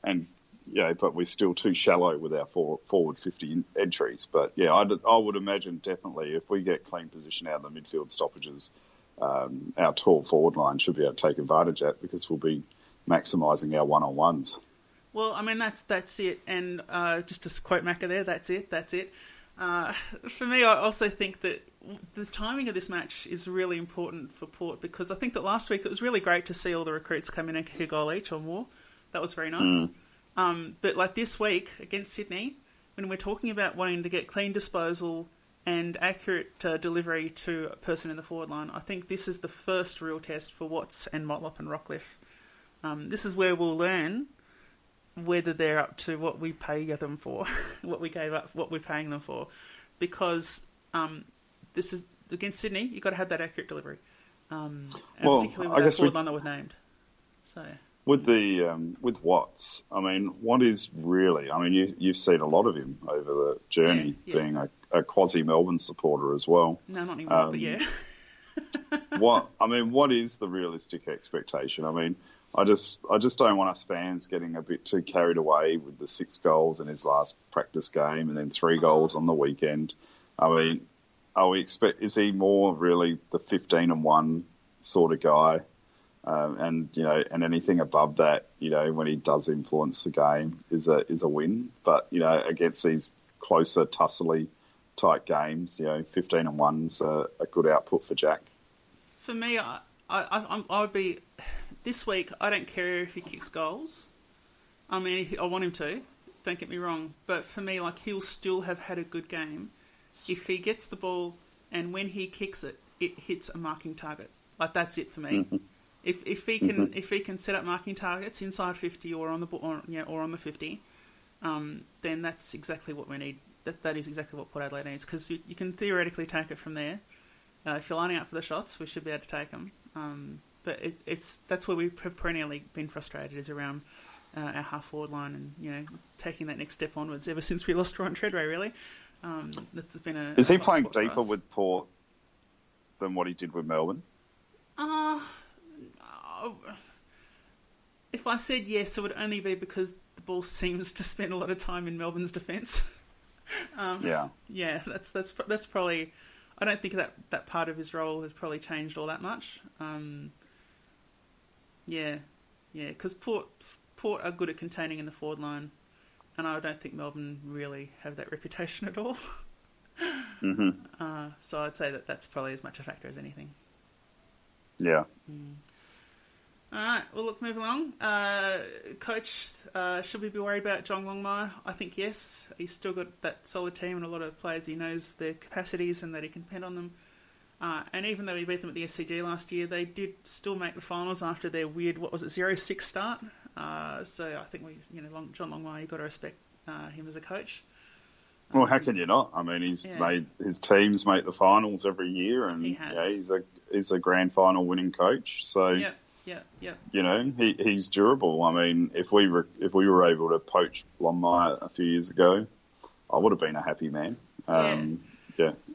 S4: and you know, but we're still too shallow with our for, forward fifty in- entries. But yeah, I'd, I would imagine definitely if we get clean position out of the midfield stoppages, um, our tall forward line should be able to take advantage of that because we'll be maximising our one on ones.
S3: Well, I mean that's that's it, and uh, just to quote Macca there, that's it, that's it. Uh, for me, I also think that the timing of this match is really important for Port because I think that last week it was really great to see all the recruits come in and kick a goal each or more. That was very nice. Um, but like this week against Sydney, when we're talking about wanting to get clean disposal and accurate uh, delivery to a person in the forward line, I think this is the first real test for Watts and Motlop and Rockliff. Um, this is where we'll learn whether they're up to what we pay them for, what we gave up, what we're paying them for, because um, this is against Sydney. You've got to have that accurate delivery, um,
S4: Well,
S3: particularly
S4: I
S3: with that forward
S4: we-
S3: line that we've named. So
S4: With the um, with Watts, I mean, what is really? I mean, you you've seen a lot of him over the journey,
S3: Yeah, yeah.
S4: being a, a quasi Melbourne supporter as well.
S3: no, not anymore,
S4: Um,
S3: but yeah,
S4: what I mean, what is the realistic expectation? I mean, I just I just don't want us fans getting a bit too carried away with the six goals in his last practice game and then three goals on the weekend. I mean, are we expect is he more really the fifteen and one sort of guy? Um, and you know, and anything above that, you know, when he does influence the game, is a is a win. But you know, against these closer, tussly type games, you know, fifteen and one's a, a good output for Jack.
S3: for me, I, I, I, I would be this week. I don't care if he kicks goals. I mean, I want him to. Don't get me wrong, but for me, like he'll still have had a good game if he gets the ball and when he kicks it, it hits a marking target. Like that's it for me. If if he can if he can set up marking targets inside fifty or on the or, yeah, or on the fifty, um, then that's exactly what we need. That that is exactly what Port Adelaide needs because you, you can theoretically take it from there. Uh, if you're lining up for the shots, we should be able to take them. Um, but it, it's that's where we have perennially been frustrated is around uh, our half forward line and you know taking that next step onwards. Ever since we lost Ron Treadway, really, um, that's been a.
S4: Is he playing deeper with Port than what he did with Melbourne?
S3: Uh, if I said yes, it would only be because the ball seems to spend a lot of time in Melbourne's defence.
S4: yeah.
S3: Yeah, that's that's that's probably. I don't think that that part of his role has probably changed all that much. Um, yeah, yeah, because Port Port are good at containing in the forward line, and I don't think Melbourne really have that reputation at all.
S4: hmm
S3: Uh, so I'd say that that's probably as much a factor as anything.
S4: Yeah.
S3: All right, well, look, move along. Uh, coach, uh, should we be worried about John Longmire? I think yes. He's still got that solid team and a lot of players. He knows their capacities and that he can depend on them. Uh, and even though we beat them at the SCG last year, they did still make the finals after their weird, what was it, 0 6 start. Uh, so I think we, you know, Long, John Longmire, you've got to respect uh, him as a coach.
S4: Well, how can you not? I mean, he's
S3: Yeah.
S4: made his teams make the finals every year, and
S3: He has.
S4: yeah, he's a he's a grand final winning coach. So
S3: Yep, yep, yep.
S4: you know he, he's durable. I mean, if we were if we were able to poach Longmire a few years ago, I would have been a happy man. Um, yeah.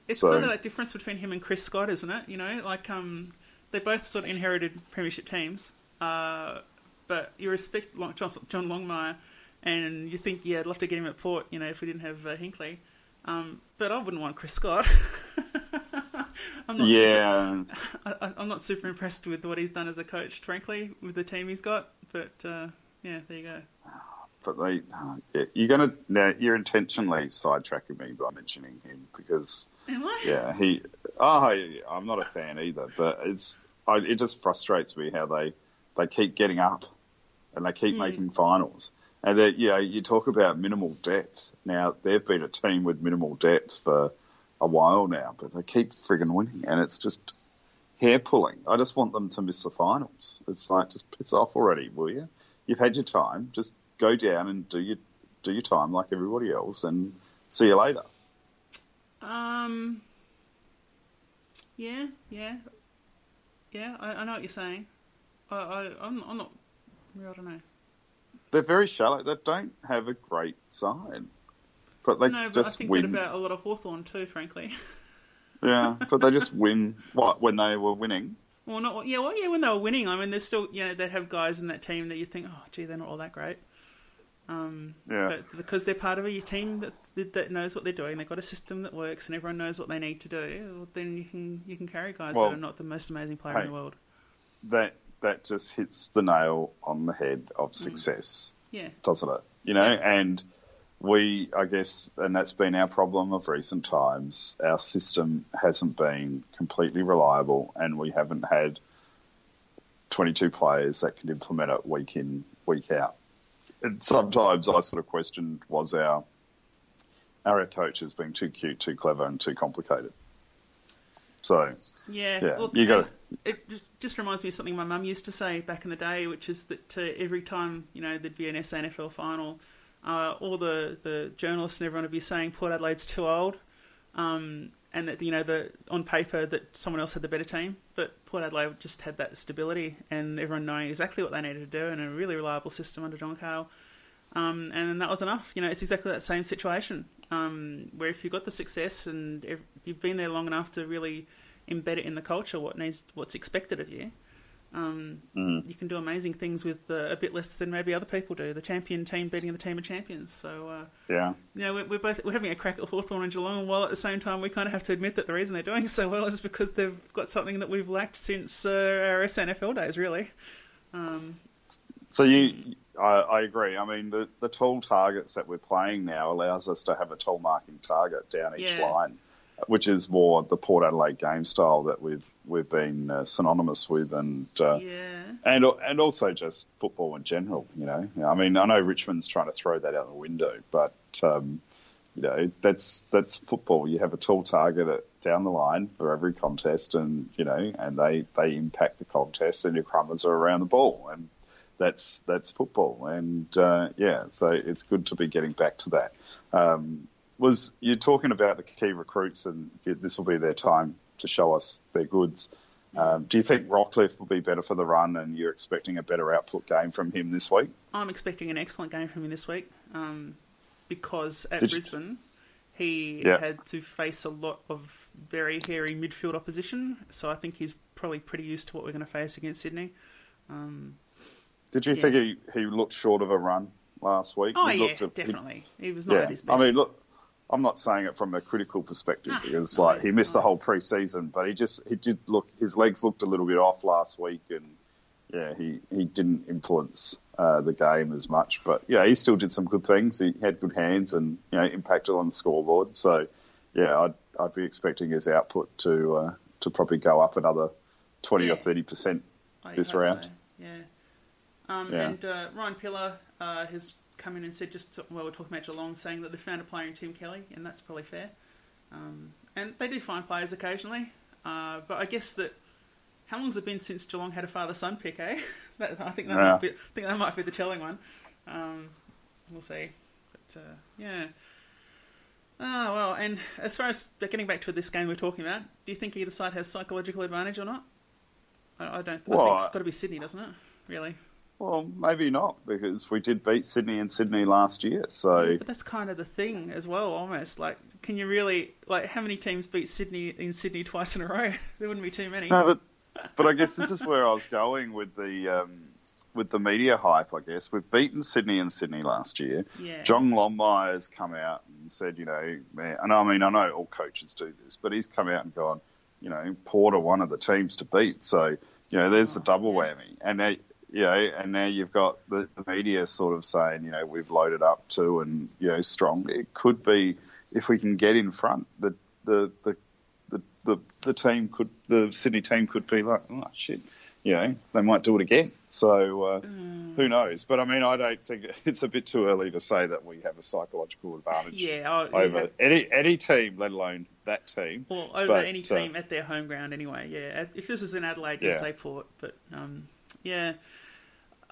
S3: It's
S4: so,
S3: kind of that difference between him and Chris Scott, isn't it? You know, like um, they both sort of inherited premiership teams, uh, but you respect Long- John, John Longmire, and you think, yeah, I'd love to get him at Port. You know, if we didn't have uh, Hinkley, um, but I wouldn't want Chris Scott. I'm not
S4: yeah,
S3: super, I, I- I'm not super impressed with what he's done as a coach, frankly, with the team he's got. But uh, yeah, there you go.
S4: But they uh, yeah, you're gonna now you're intentionally sidetracking me by mentioning him because
S3: Am I?
S4: yeah he oh yeah, I'm not a fan either, but it's I, it just frustrates me how they they keep getting up and they keep making finals. And that you know, you talk about minimal depth. Now they've been a team with minimal depth for a while now, but they keep frigging winning, and it's just hair pulling. I just want them to miss the finals. It's like just piss off already, will you? You've had your time. Just go down and do your do your time like everybody else, and see you later.
S3: Um. Yeah, yeah, yeah. I, I know what you're saying. I, I, I'm, I'm not. I don't know.
S4: They're very shallow. They don't have a great side, but they
S3: no, but I
S4: just
S3: think
S4: win.
S3: about a lot of Hawthorn too, frankly.
S4: Yeah, but they just win. What when they were winning?
S3: well, not yeah, well, yeah. When they were winning, I mean, there's still you know they'd have guys in that team that you think, oh, gee, they're not all that great. Um,
S4: Yeah.
S3: because they're part of a team that that knows what they're doing, they've got a system that works, and everyone knows what they need to do. Then you can you can carry guys
S4: Well,
S3: that are not the most amazing player
S4: hey,
S3: in the world.
S4: That that just hits the nail on the head of success.
S3: Yeah,
S4: doesn't it? You know, and we, I guess, and that's been our problem of recent times. Our system hasn't been completely reliable, and we haven't had 22 players that can implement it week in, week out. And sometimes I sort of questioned was our our coaches being too cute, too clever, and too complicated. So,
S3: Yeah,
S4: Yeah,
S3: look,
S4: you gotta-
S3: It just, just reminds me of something my mum used to say back in the day, which is that uh, every time you know there'd be an SANFL final, uh, all the, the journalists and everyone would be saying Port Adelaide's too old, um, and that you know the on paper that someone else had the better team, but Port Adelaide just had that stability and everyone knowing exactly what they needed to do and a really reliable system under John Cahill. Um, and then that was enough. You know, it's exactly that same situation um, where if you've got the success and if you've been there long enough to really embed it in the culture, what needs, what's expected of you, um,
S4: Mm.
S3: you can do amazing things with uh, a bit less than maybe other people do. The champion team beating the team of champions. So, uh,
S4: yeah.
S3: you know, we're, we're both we're having a crack at Hawthorn and Geelong, while at the same time we kind of have to admit that the reason they're doing so well is because they've got something that we've lacked since uh, our SANFL days, really. Um,
S4: So you, I, I agree. I mean, the, the tall targets that we're playing now allows us to have a tall marking target down each
S3: Yeah.
S4: line, which is more the Port Adelaide game style that we've we've been uh, synonymous with, and uh,
S3: yeah.
S4: and and also just football in general. You know, I mean, I know Richmond's trying to throw that out the window, but um, you know, that's that's football. You have a tall target at, down the line for every contest, and you know, and they they impact the contest, and your crummers are around the ball, and that's that's football. And uh, yeah, so it's good to be getting back to that. Um, was you're talking about the key recruits, and this will be their time to show us their goods. Um, do you think Rockliff will be better for the run, and you're expecting a better output game from him this week?
S3: I'm expecting an excellent game from him this week um, because at
S4: Did you-
S3: Brisbane he
S4: Yeah.
S3: had to face a lot of very hairy midfield opposition. So I think he's probably pretty used to what we're going to face against Sydney. Um,
S4: Did you
S3: Yeah.
S4: think he, he looked short of a run last week?
S3: oh
S4: He
S3: yeah,
S4: a- he-
S3: definitely. He was not
S4: yeah,
S3: at his best.
S4: I mean, look, I'm not saying it from a critical perspective
S3: Ah,
S4: because like he missed the whole preseason, but he just he did look his legs looked a little bit off last week, and yeah, he he didn't influence uh, the game as much. But yeah, he still did some good things. He had good hands and you know impacted on the scoreboard. So yeah, I'd I'd be expecting his output to uh, to probably go up another twenty or thirty percent this round.
S3: so, Yeah. Um,
S4: Yeah.
S3: And uh, Ryan Pillar uh, has come in and said just to, well, we're talking about Geelong, saying that they found a player in Tim Kelly, and that's probably fair. Um, and they do find players occasionally, uh, but I guess that how long's it been since Geelong had a father-son pick? Eh? that, I think that
S4: Yeah.
S3: might be. I think that might be the telling one. Um, we'll see. But uh, yeah. Ah well, and as far as getting back to this game we're talking about, do you think either side has psychological advantage or not? I, I don't. I
S4: Well,
S3: think it's
S4: I-
S3: got to be Sydney, doesn't it? Really?
S4: Well, maybe not because we did beat Sydney and Sydney last year. So
S3: But that's kind of the thing as well. Almost like, can you really like how many teams beat Sydney in Sydney twice in a row? There wouldn't be too many.
S4: No, but but I guess this is where I was going with the um, with the media hype. I guess we've beaten Sydney and Sydney last year.
S3: Yeah.
S4: John Longmire's come out and said, you know, man, and I mean I know all coaches do this, but he's come out and gone, you know, Port are one of the teams to beat. So you know, there's the
S3: Oh,
S4: double
S3: yeah.
S4: whammy, and now, you know, and now you've got the, the media sort of saying, you know, we've loaded up too, and you know, strong. It could be if we can get in front, the the the the, the, the team could the Sydney team could be like, oh shit, you know, they might do it again. So uh,
S3: Mm.
S4: who knows? But I mean, I don't think it's a bit too early to say that we have a psychological advantage
S3: Yeah,
S4: over
S3: yeah.
S4: any any team, let alone that team.
S3: Or over
S4: But,
S3: any
S4: uh,
S3: team at their home ground, anyway. Yeah, if this is in Adelaide, you
S4: Yeah.
S3: say Port, but um, yeah.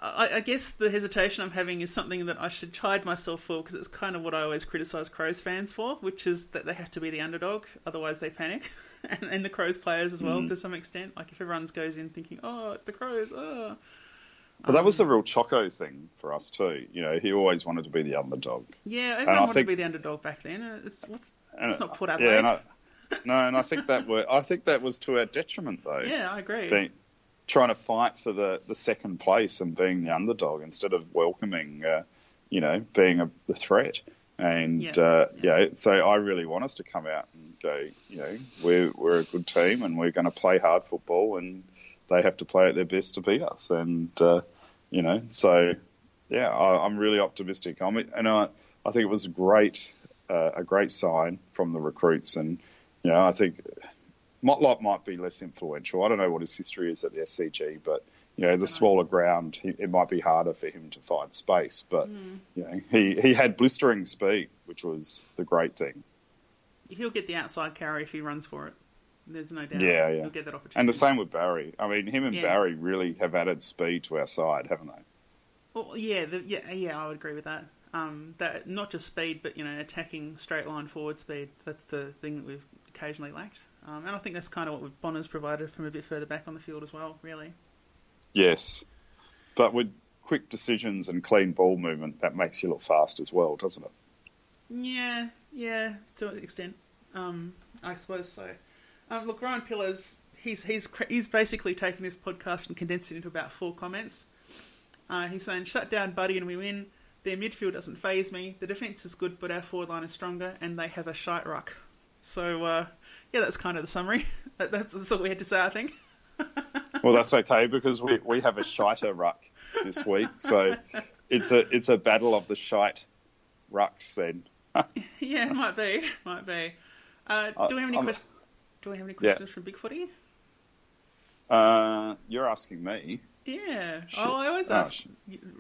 S3: I, I guess the hesitation I'm having is something that I should chide myself for because it's kind of what I always criticise Crows fans for, which is that they have to be the underdog, otherwise they panic, and, and the Crows players as well
S4: Mm.
S3: to some extent. Like if everyone goes in thinking, "Oh, it's the Crows," oh,
S4: But that was
S3: Um,
S4: a real Choco thing for us too. You know, he always wanted to be the underdog.
S3: yeah, everyone wanted
S4: think-
S3: to be the underdog back then. It's what's it's not Port
S4: yeah,
S3: Adelaide.
S4: and I, no, and I think that were I think that was to our detriment though.
S3: yeah, I agree.
S4: being, trying to fight for the, the second place and being the underdog instead of welcoming, uh, you know, being a, the threat. And
S3: Yeah,
S4: uh,
S3: yeah.
S4: yeah, so I really want us to come out and go, you know, we're we're a good team and we're going to play hard football and they have to play at their best to beat us. And uh, you know, so yeah, I, I'm really optimistic. I'm, and I I think it was a great uh, a great sign from the recruits and. You know, I think Motlop might be less influential. I don't know what his history is at the SCG, but you know, the smaller ground, he, it might be harder for him to find space. But you know, he he had blistering speed, which was the great thing.
S3: He'll get the outside carry if he runs for it. There's no doubt.
S4: Yeah, yeah.
S3: He'll get that opportunity.
S4: And the same with Barry. I mean, him and
S3: Yeah.
S4: Barry really have added speed to our side, haven't they?
S3: Well, yeah, the, yeah, yeah. I would agree with that. Um, that not just speed, but you know, attacking straight line forward speed. That's the thing that we've occasionally lacked. Um, and I think that's kind of what Bonner's provided from a bit further back on the field as well. Really.
S4: Yes, but with quick decisions and clean ball movement, that makes you look fast as well, doesn't it?
S3: Yeah, yeah, to an extent. Um, I suppose so. Um, look, Ryan Pillars, he's he's he's basically taken this podcast and condensed it into about four comments. Uh, he's saying, "Shut down, Buddy, and we win." Their midfield doesn't phase me. The defense is good, but our forward line is stronger, and they have a shite ruck. So, uh, yeah, that's kind of the summary. That, that's, that's all we had to say, I think.
S4: Well, that's okay because we, we have a shiter ruck this week, so it's a it's a battle of the shite rucks then.
S3: yeah, it might be, might be. Uh, do we have any
S4: I'm-
S3: questions? Do we have any
S4: Yeah.
S3: questions from Big Footy?
S4: Uh, you're asking me.
S3: Yeah.
S4: Shit.
S3: Oh, I always
S4: Oh,
S3: ask
S4: sh-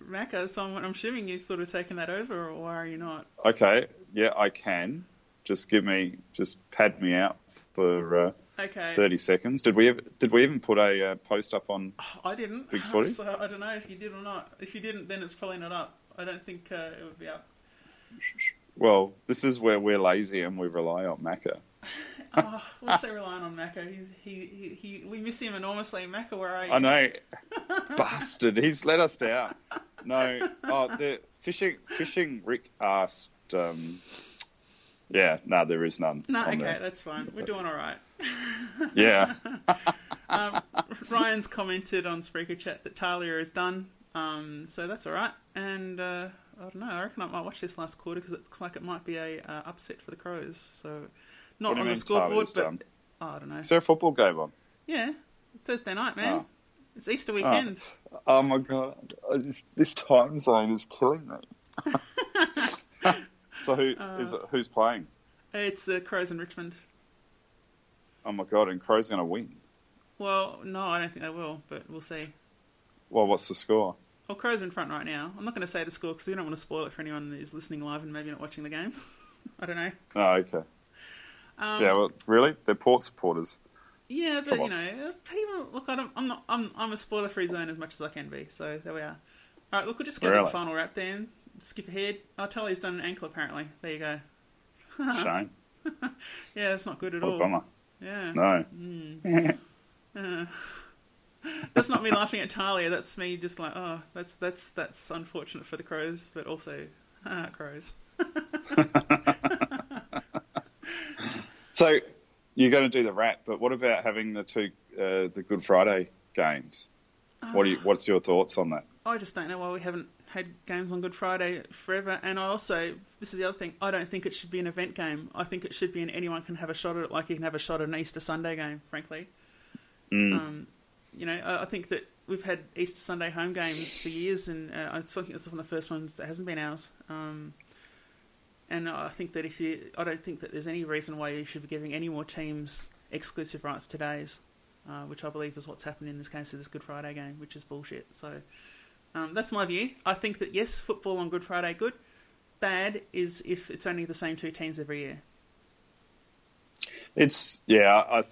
S3: Macca, so I'm, I'm assuming you've sort of taken that over, or why are you not?
S4: Okay, yeah, I can. Just give me, just pad me out for uh,
S3: Okay.
S4: thirty seconds. Did we ever, did we even put a uh, post up on?
S3: I didn't.
S4: Big Footy?
S3: So I don't know if you did or not. If you didn't, then it's probably not up. I don't think uh, it would be up.
S4: Well, this is where we're lazy and we rely on Macca.
S3: Oh, we're so relying on Macca. He's, he, he, he, we miss him enormously. Macca, where are you?
S4: I know, bastard. He's let us down. No, oh, the fishing fishing. Rick asked. Um, yeah, no, there is none.
S3: No, okay,
S4: there.
S3: that's fine. We're doing all right.
S4: Yeah,
S3: Um, Ryan's commented on Spreaker Chat that Talia is done, um, so that's all right. And uh, I don't know. I reckon I might watch this last quarter because it looks like it might be a uh, upset for the Crows. So not on the scoreboard, but
S4: done?
S3: oh, I don't know.
S4: Is there a football game on?
S3: Yeah, Thursday night, man.
S4: Oh.
S3: It's Easter weekend.
S4: Oh my god, this time zone is killing me. so who is it, who's playing?
S3: It's uh, Crows and Richmond.
S4: Oh my god, and Crow's are going to win.
S3: Well, no, I don't think they will, but we'll see.
S4: Well, what's the score?
S3: Well, Crows are in front right now. I'm not going to say the score because we don't want to spoil it for anyone who's listening live and maybe not watching the game. I don't know.
S4: Oh, okay.
S3: Um,
S4: yeah, well, really? They're Port supporters.
S3: Yeah, but you know, uh, people look. I don't, I'm not. I'm. I'm a spoiler-free zone as much as I can be. So there we are. All right, look, we'll just go to
S4: Really?
S3: the final wrap then. Skip ahead. Oh, Talia's done an ankle apparently. There you go.
S4: Shame.
S3: Yeah, that's not good at
S4: What
S3: all.
S4: bummer.
S3: Yeah,
S4: No.
S3: that's not me laughing at Talia. That's me just like, oh, that's that's that's unfortunate for the crows, but also ah, crows.
S4: So you're going to do the wrap, but what about having the two, uh, the Good Friday games? What do you, what's your thoughts on that?
S3: I just don't know why we haven't had games on Good Friday forever. And I also, this is the other thing, I don't think it should be an event game. I think it should be an anyone can have a shot at it, like you can have a shot at an Easter Sunday game. Frankly, um, you know, I, I think that we've had Easter Sunday home games for years, and uh, I think this is one of the first ones that hasn't been ours. Um, and I think that if you, I don't think that there's any reason why you should be giving any more teams exclusive rights to days, uh, which I believe is what's happened in this case of this Good Friday game, which is bullshit. So um, that's my view. I think that yes, football on Good Friday good. Bad is if it's only the same two teams every year.
S4: It's yeah, I,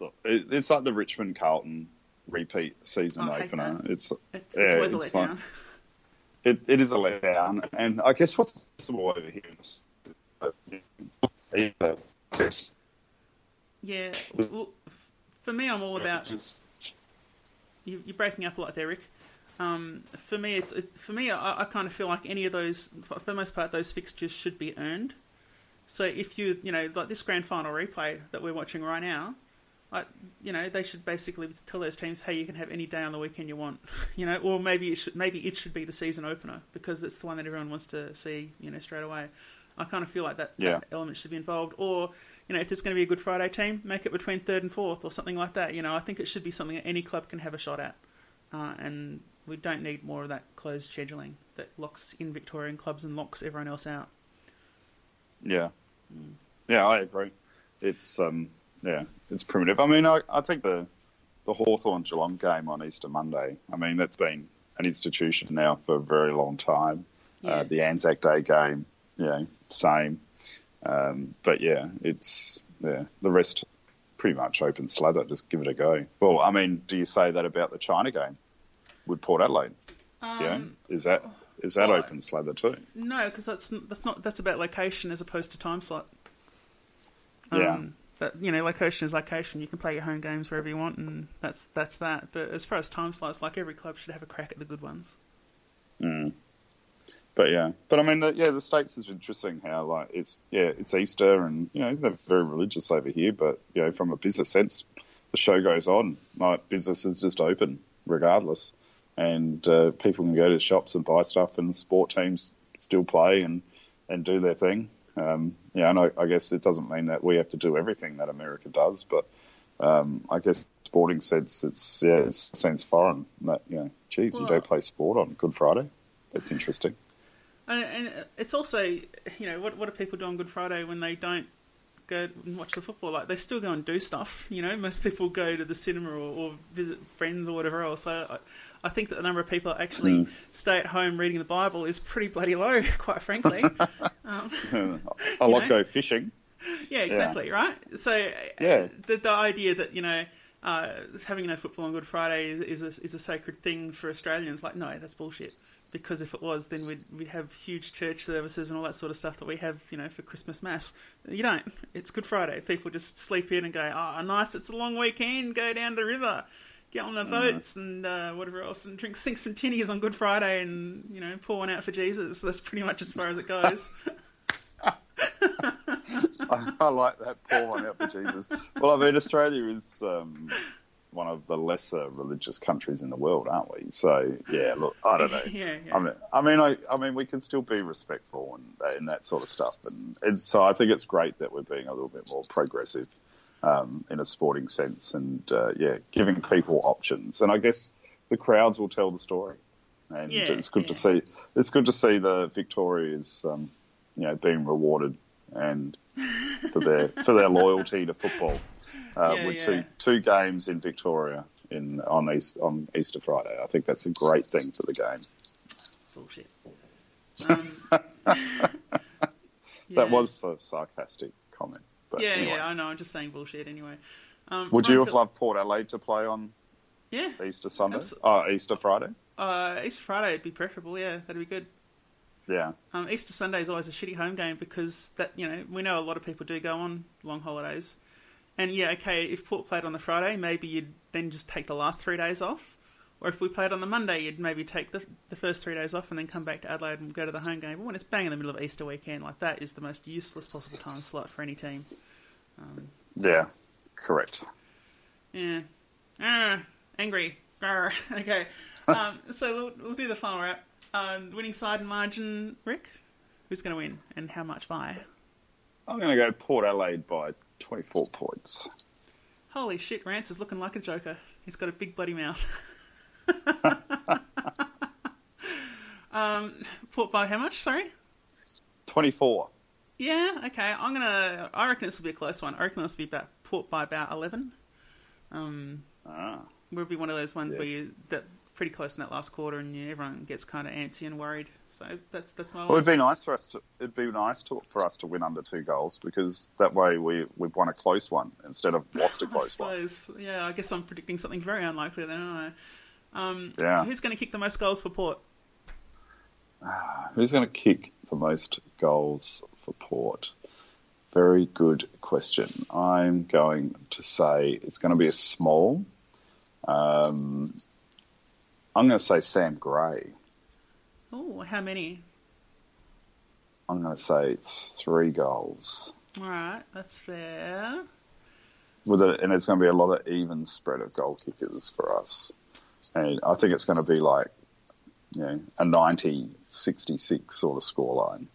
S4: look, it, it's like the Richmond Carlton repeat season
S3: Oh, I
S4: opener. It's
S3: It's,
S4: Yeah,
S3: it's always a
S4: it's
S3: letdown.
S4: like- it, it is a letdown, and I guess what's possible over here is
S3: yeah. Well, for me, I'm all about you, you're breaking up a lot there, Rick. Um, for me, it's, it, for me, I, I kind of feel like any of those, for the most part, those fixtures should be earned. So if you, you know, like this grand final replay that we're watching right now, I, you know, they should basically tell those teams, hey, you can have any day on the weekend you want, you know, or maybe it should, maybe it should be the season opener because it's the one that everyone wants to see, you know, straight away. I kind of feel like that,
S4: Yeah.
S3: that element should be involved, or you know, if there's going to be a Good Friday team, make it between third and fourth or something like that. You know, I think it should be something that any club can have a shot at, uh, and we don't need more of that closed scheduling that locks in Victorian clubs and locks everyone else out.
S4: Yeah, yeah, I agree. It's um, yeah, it's primitive. I mean, I, I think the the Hawthorn Geelong game on Easter Monday. I mean, that's been an institution now for a very long time.
S3: Yeah.
S4: Uh, the Anzac Day game, you know, same. Um, but yeah, it's yeah, the rest pretty much open slather. Just give it a go. Well, I mean, do you say that about the China game with Port Adelaide? yeah, is that is that
S3: Um, well,
S4: open slather too?
S3: No, because that's that's not that's about location as opposed to time slot.
S4: Yeah.
S3: Um, that you know, location is location. You can play your home games wherever you want, and that's that's that. But as far as time slots, like every club should have a crack at the good ones.
S4: But yeah, but I mean, the, yeah, the states is interesting. How like it's yeah, it's Easter, and you know they're very religious over here. But you know, from a business sense, the show goes on. Like business is just open regardless, and uh, people can go to shops and buy stuff, and sport teams still play and and do their thing. Um, yeah, and I, I guess it doesn't mean that we have to do everything that America does, but um, I guess sporting sense, it's yeah, it seems foreign. That you know, geez, you don't play sport on Good Friday. That's interesting.
S3: And, and it's also, you know, what what do people do on Good Friday when they don't go and watch the football? Like they still go and do stuff. You know, most people go to the cinema or, or visit friends or whatever else. So I, I think that the number of people that actually hmm. stay at home reading the Bible is pretty bloody low, quite frankly.
S4: Um,
S3: I
S4: like
S3: know?
S4: go fishing.
S3: Yeah, exactly, right? So,
S4: Yeah.
S3: the, the idea that, you know, uh, having no football on Good Friday is, is, a, is a sacred thing for Australians, like, no, that's bullshit. Because if it was, then we'd, we'd have huge church services and all that sort of stuff that we have, you know, for Christmas Mass. You don't. It's Good Friday. People just sleep in and go, oh, nice, it's a long weekend, go down the river. Get on the boats and uh, whatever else, and drink, sink some tinnies on Good Friday, and you know, pour one out for Jesus. That's pretty much as far as it goes.
S4: I, I like that pour one out for Jesus. Well, I mean, Australia is, um, one of the lesser religious countries in the world, aren't we? So yeah, look, I don't know.
S3: Yeah, yeah.
S4: I mean, I mean, I, I mean, we can still be respectful and and that sort of stuff, and, and so I think it's great that we're being a little bit more progressive um, in a sporting sense, and uh, yeah, giving people options, and I guess the crowds will tell the story, and
S3: Yeah,
S4: it's good
S3: yeah.
S4: to see. It's good to see the Victorias, um, you know, being rewarded and for their for their loyalty to football uh,
S3: Yeah,
S4: with
S3: yeah.
S4: two two games in Victoria in on East, on Easter Friday. I think that's a great thing for the game.
S3: Bullshit. Um,
S4: That
S3: yeah.
S4: was a sarcastic comment. But
S3: Yeah,
S4: anyway.
S3: yeah, I know. I'm just saying bullshit anyway. Um,
S4: Would you have loved Port Adelaide to play on
S3: Yeah,
S4: Easter Sunday?
S3: Abso-
S4: Oh, Easter Friday?
S3: uh, Easter Friday would be preferable. Yeah, that'd be good.
S4: Yeah.
S3: Um, Easter Sunday is always a shitty home game because that you know we know a lot of people do go on long holidays, and yeah, okay, if Port played on the Friday, maybe you'd then just take the last three days off, or if we played on the Monday, you'd maybe take the the first three days off and then come back to Adelaide and go to the home game. But when it's bang in the middle of Easter weekend, like that is the most useless possible time slot for any team.
S4: Yeah. Correct.
S3: Yeah. Ah, angry. Okay. Um, so we'll, we'll do the final wrap. Um, winning side and margin, Rick? Who's going to win and how much by?
S4: I'm going to go Port Adelaide by 24 points.
S3: Holy shit, Rance is looking like a joker. He's got a big bloody mouth. um, Port by how much, sorry?
S4: 24.
S3: Yeah, okay. I'm gonna. I reckon this will be a close one. I reckon this will be about Port by about eleven. Um,
S4: Ah.
S3: will be one of those ones where you that pretty close in that last quarter, and you, everyone gets kind of antsy and worried. So that's that's my
S4: Well,
S3: one.
S4: it'd be nice for us to. It'd be nice to, for us to win under two goals because that way we we've won a close one instead of lost a close one.
S3: suppose. Yeah, I guess I'm predicting something very unlikely then, aren't I? Um,
S4: Yeah.
S3: Who's going to kick the most goals for Port?
S4: Who's going to kick the most goals for Port? Very good question. I'm going to say it's going to be a small. Um, I'm going to say Sam Gray.
S3: Oh, how many?
S4: I'm going to say three goals.
S3: All right, that's fair.
S4: With a, and it's going to be a lot of even spread of goal kickers for us. And I think it's going to be like, you know, a 90 66 sort of scoreline.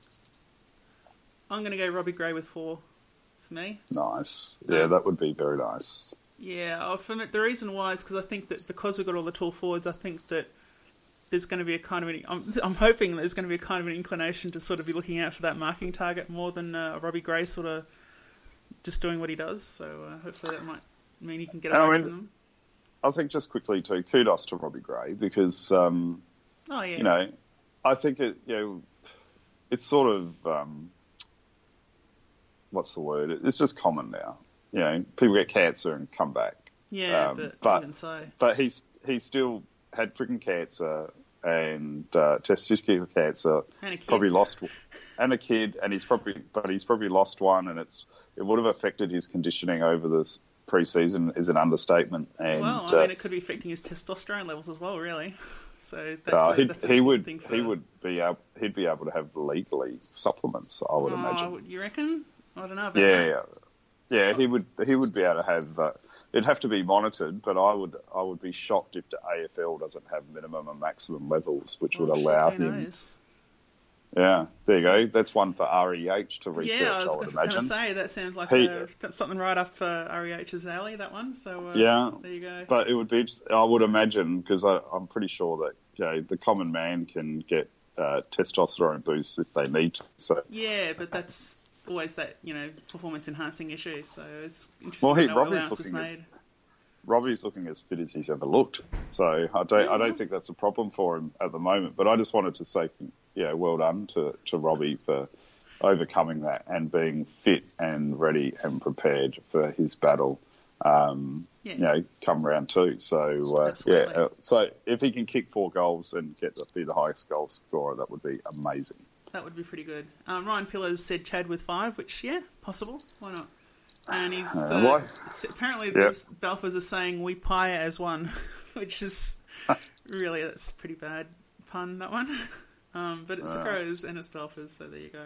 S3: I'm going to go Robbie Gray with four for me.
S4: Nice. Yeah, that would be very nice.
S3: Yeah, oh, for me, the reason why is because I think that because we've got all the tall forwards, I think that there's going to be a kind of an, I'm, I'm hoping there's going to be a kind of an inclination to sort of be looking out for that marking target more than uh, Robbie Gray sort of just doing what he does. So uh, hopefully that might mean he can get
S4: And I
S3: away
S4: mean-
S3: from them.
S4: I think just quickly too, kudos to Robbie Gray because um,
S3: Oh yeah,
S4: you know, I think it you know, it's sort of um, what's the word? It's just common now. You know, people get cancer and come back,
S3: yeah,
S4: um,
S3: but,
S4: but-
S3: even so,
S4: but he's he still had freaking cancer and uh, testicular cancer.
S3: And a kid.
S4: Probably lost, and a kid, and he's probably but he's probably lost one, and it's it would have affected his conditioning over this preseason is an understatement. And
S3: well, I
S4: uh,
S3: mean, it could be affecting his testosterone levels as well, really. So that's,
S4: Uh,
S3: a, that's
S4: he would
S3: thing for,
S4: he would be able, he'd be able to have legally supplements. I would
S3: Oh,
S4: imagine.
S3: you reckon? I don't know.
S4: Yeah,
S3: that.
S4: Yeah. He would he would be able to have. Uh, it'd have to be monitored, but I would I would be shocked if the AFL doesn't have minimum and maximum levels, which would
S3: Oh,
S4: allow him.
S3: knows?
S4: Yeah, there you go. That's one for REH to research.
S3: Yeah, I was going to say that sounds like
S4: He-
S3: th- something right up uh, REH's alley. That one. So uh,
S4: Yeah,
S3: there you go.
S4: But it would be. I would imagine because I'm pretty sure that you know, the common man can get uh, testosterone boosts if they need to. So
S3: yeah, but that's always that you know performance enhancing issue. So it's interesting
S4: Well,
S3: to
S4: he-
S3: know what
S4: Robbie's looking at- Robbie's looking as fit as he's ever looked. So I don't, I don't think that's a problem for him at the moment. But I just wanted to say, yeah, well done to, to Robbie for overcoming that and being fit and ready and prepared for his battle. Um,
S3: Yeah.
S4: You know, come round two. So uh, yeah, uh, so if he can kick four goals and get to be the highest goal scorer, that would be amazing.
S3: That would be pretty good. Um, Ryan Pillars said Chad with five, which yeah, possible. Why not? And he's
S4: Uh,
S3: uh,
S4: why?
S3: apparently
S4: Yep.
S3: those Balfours are saying we pie as one, which is really that's a pretty bad pun that one. Um, but it's the Crows and it's Balfours, so there you go.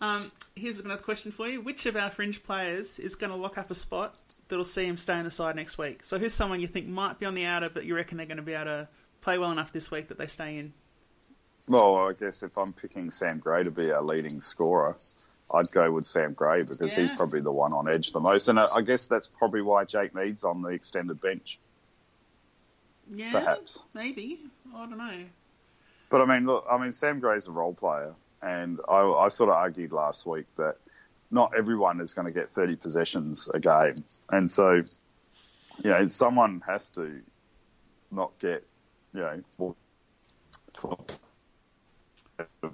S3: Um, here's another question for you: Which of our fringe players is going to lock up a spot that'll see him stay in the side next week? So who's someone you think might be on the outer, but you reckon they're going to be able to play well enough this week that they stay in?
S4: Well, I guess if I'm picking Sam Gray to be our leading scorer, I'd go with Sam Gray because he's probably the one on edge the most. And I I guess that's probably why Jake Neade's on the extended bench,
S3: Yeah,
S4: perhaps.
S3: maybe. I don't know.
S4: But I mean, look, I mean, Sam Gray's a role player, and I, I sort of argued last week that not everyone is going to get 30 possessions a game, and so you know, someone has to not get you know more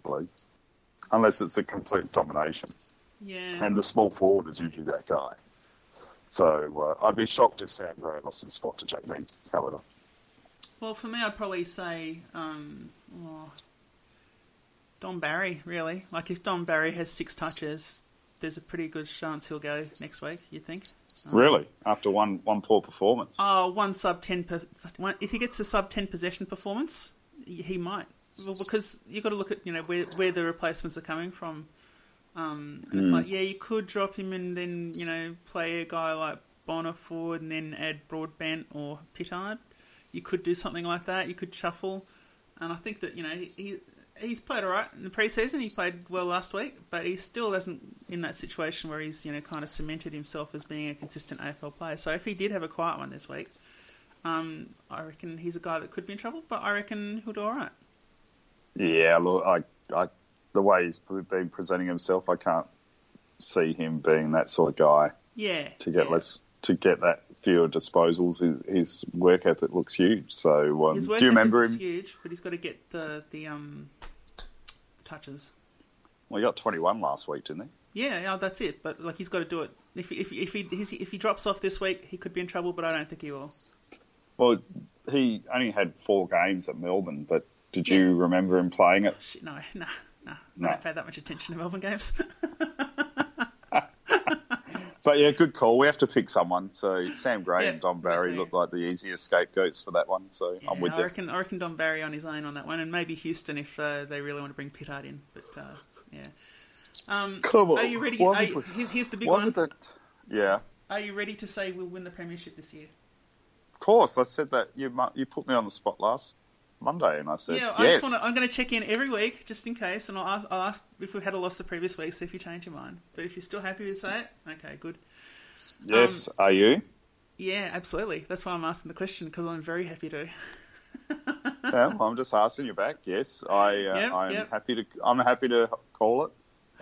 S4: 12 unless it's a complete domination,
S3: Yeah.
S4: and the small forward is usually that guy. So uh, I'd be shocked if Sam Gray lost his spot to Jake Neade, however.
S3: Well, for me, I'd probably say um, oh, Dom Barry. Really, like if Dom Barry has six touches, there's a pretty good chance he'll go next week. You think?
S4: Really, after one one poor performance.
S3: Oh, one sub ten. Per, one, if he gets a sub ten possession performance, he might. Well, because you've got to look at you know where where the replacements are coming from. Um, and it's like yeah, you could drop him and then you know play a guy like Bonner forward and then add Broadbent or Pittard. You could do something like that. You could shuffle, and I think that you know he. he He's played all right in the preseason. He played well last week, but he still isn't in that situation where he's you know kind of cemented himself as being a consistent AFL player. So if he did have a quiet one this week, um, I reckon he's a guy that could be in trouble. But I reckon he'll do all right.
S4: Yeah, look, I, I, the way he's been presenting himself, I can't see him being that sort of guy
S3: Yeah.
S4: to get
S3: yeah.
S4: less to get that fewer disposals. His, his work ethic looks huge. So, um, do you remember him?
S3: huge, but he's got to get the the um touches.
S4: Well, he got 21 last week, didn't he?
S3: Yeah, yeah, that's it. But like he's got to do it. If if if he if he drops off this week, he could be in trouble. But I don't think he will.
S4: Well, he only had four games at Melbourne, but did
S3: Yeah.
S4: you remember him playing it?
S3: No, no, no.
S4: No.
S3: I don't pay that much attention to Melbourne games.
S4: But yeah, good call. We have to pick someone. So Sam Gray
S3: Yeah,
S4: and Dom Barry
S3: exactly.
S4: look like the easiest scapegoats for that one. So I'm with
S3: I
S4: you.
S3: reckon I reckon Dom Barry on his own on that one, and maybe Houston if uh, they really want to bring Pittard in. But uh, yeah. Um,
S4: Come on.
S3: Are you ready? Are you, here's, here's the big one.
S4: that? Yeah,
S3: Are you ready to say we'll win the premiership this year?
S4: of course. I said that you you put me on the spot last Monday, and I said
S3: Yeah, I
S4: yes.
S3: just want to. I'm going to check in every week just in case, and I'll ask, I'll ask if we've had a loss the previous week. See if you change your mind. But if you're still happy to say it, okay, good.
S4: yes,
S3: um,
S4: are you?
S3: Yeah, absolutely. That's why I'm asking the question because I'm very happy to.
S4: yeah, well, I'm just asking you back. Yes, I uh,
S3: Yep,
S4: I'm
S3: yep.
S4: happy to. I'm happy to call it.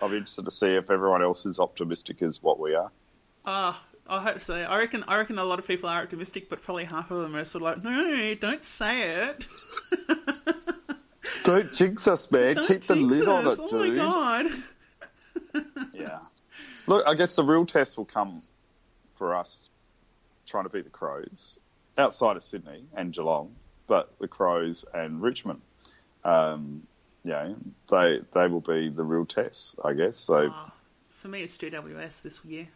S4: I'll be interested to see if everyone else is optimistic as what we are.
S3: Ah, I hope so. I reckon. I reckon a lot of people are optimistic, but probably half of them are sort of like, no, don't say it.
S4: Don't jinx us, man.
S3: Don't
S4: Keep the lid on
S3: us.
S4: it,
S3: Oh my god.
S4: Yeah. Look, I guess the real test will come for us trying to beat the Crows outside of Sydney and Geelong, but the Crows and Richmond. Um, yeah, they they will be the real test, I guess. So
S3: Ah, for me, it's GWS this year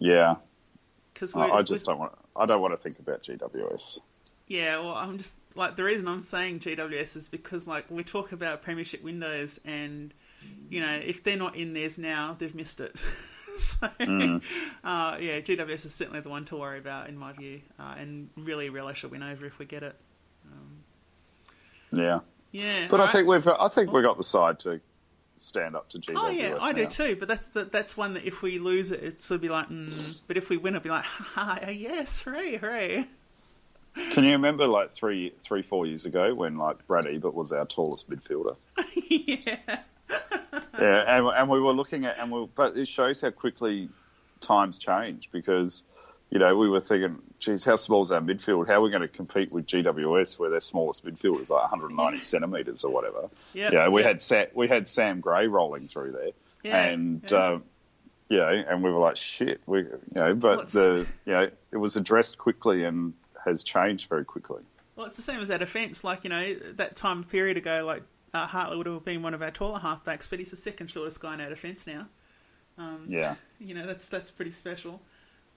S4: yeah,
S3: because
S4: I, I just don't want. I don't want to think about GWS.
S3: Yeah, well, I'm just like the reason I'm saying GWS is because like we talk about premiership windows, and you know if they're not in theirs now, they've missed it. so
S4: Mm.
S3: uh, yeah, GWS is certainly the one to worry about in my view, uh, and really relish a win over if we get it.
S4: Yeah,
S3: Yeah,
S4: but I
S3: alright.
S4: think we've I think we got the side to stand up to GWS.
S3: Oh yeah, I do too. But that's the, that's one that if we lose it, it's sort of be like, mm, but if we win, it'll be like, ha, ha, yes, hooray, hooray.
S4: Can you remember like three, three, four years ago when like Brad Ebert was our tallest midfielder?
S3: yeah,
S4: yeah, and, and we were looking at, and we, but it shows how quickly times change because, you know, we were thinking, geez, how small is our midfield? How are we going to compete with GWS where their smallest midfield is like 190 centimetres or whatever? Yeah, we
S3: yep.
S4: had Sa- we had Sam Gray rolling through there,
S3: Yeah,
S4: and
S3: yeah.
S4: Um, you know, and we were like, shit, we, you know, but the, you know, it was addressed quickly and has changed very quickly.
S3: Well, it's the same as that defence. Like, you know, that time period ago, like, uh, Hartlett would have been one of our taller halfbacks, but he's the second shortest guy in our defence now. Um,
S4: Yeah.
S3: You know, that's that's pretty special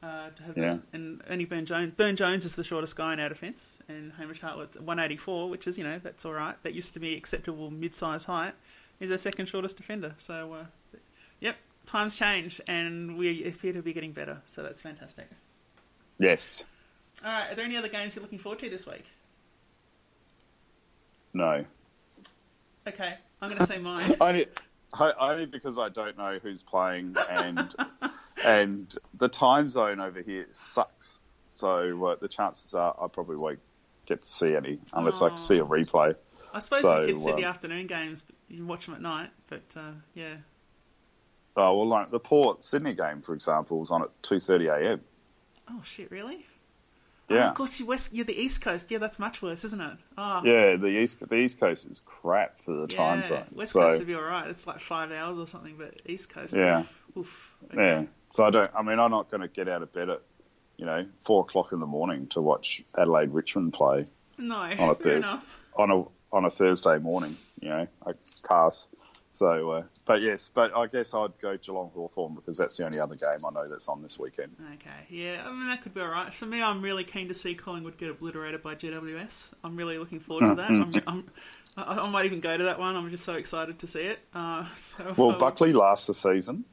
S3: uh, to have
S4: Yeah.
S3: And only Byrne-Jones. Burn Jones is the shortest guy in our defence, and Hamish Hartlett's 184, which is, you know, that's all right. That used to be acceptable mid-size height. He's our second shortest defender. So, uh, yep. times change, and we appear to be getting better. So that's fantastic.
S4: Yes.
S3: All right, are there any other games you're looking forward to this week?
S4: No.
S3: Okay, I'm going to say mine.
S4: Only because I don't know who's playing and and the time zone over here sucks. So uh, the chances are I probably won't get to see any unless I see a replay.
S3: I suppose
S4: So,
S3: you could see the
S4: um,
S3: afternoon games, but you can watch them at night. But uh, yeah,
S4: Oh well, like the Port Sydney game, for example, was on at two thirty a.m.
S3: oh shit, really? Oh,
S4: Yeah,
S3: of course, you west, you're the East Coast. Yeah, that's much worse, isn't it? Oh,
S4: yeah. The east the East Coast is crap for the time zone.
S3: West
S4: so
S3: Coast would be all right. It's like five hours or something, but East Coast,
S4: Yeah.
S3: oof, oof.
S4: yeah,
S3: Okay.
S4: So I don't. I mean, I'm not going to get out of bed at you know four o'clock in the morning to watch Adelaide Richmond play
S3: No,
S4: on a Thursday
S3: enough.
S4: on a on a Thursday morning. You know, I pass. So, uh, but yes, but I guess I'd go Geelong Hawthorn because that's the only other game I know that's on this weekend.
S3: Okay, yeah, I mean that could be all right. For me, I'm really keen to see Collingwood get obliterated by GWS. I'm really looking forward to that. I'm, I'm, I, I might even go to that one. I'm just so excited to see it. Uh, so
S4: Well,
S3: um,
S4: Buckley lasts the season,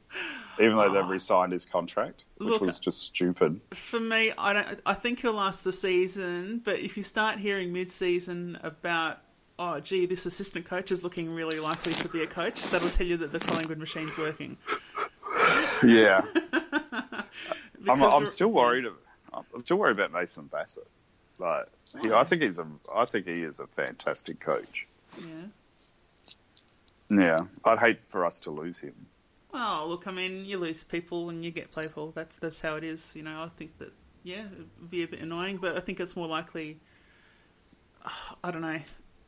S4: even though they've re-signed his contract, which
S3: Look,
S4: was just stupid.
S3: for me, I don't. I think he'll last the season. But if you start hearing mid-season about, oh, gee, this assistant coach is looking really likely to be a coach, that'll tell you that the Collingwood machine's working.
S4: Yeah, I'm, I'm still worried. I'm still worried about Mason Bassett. Like, he, I think he's a. I think he is a fantastic coach.
S3: Yeah.
S4: Yeah, I'd hate for us to lose him.
S3: Oh, look, I mean, you lose people and you get playful. That's that's how it is. You know, I think that yeah, it'd be a bit annoying, but I think it's more likely. I don't know.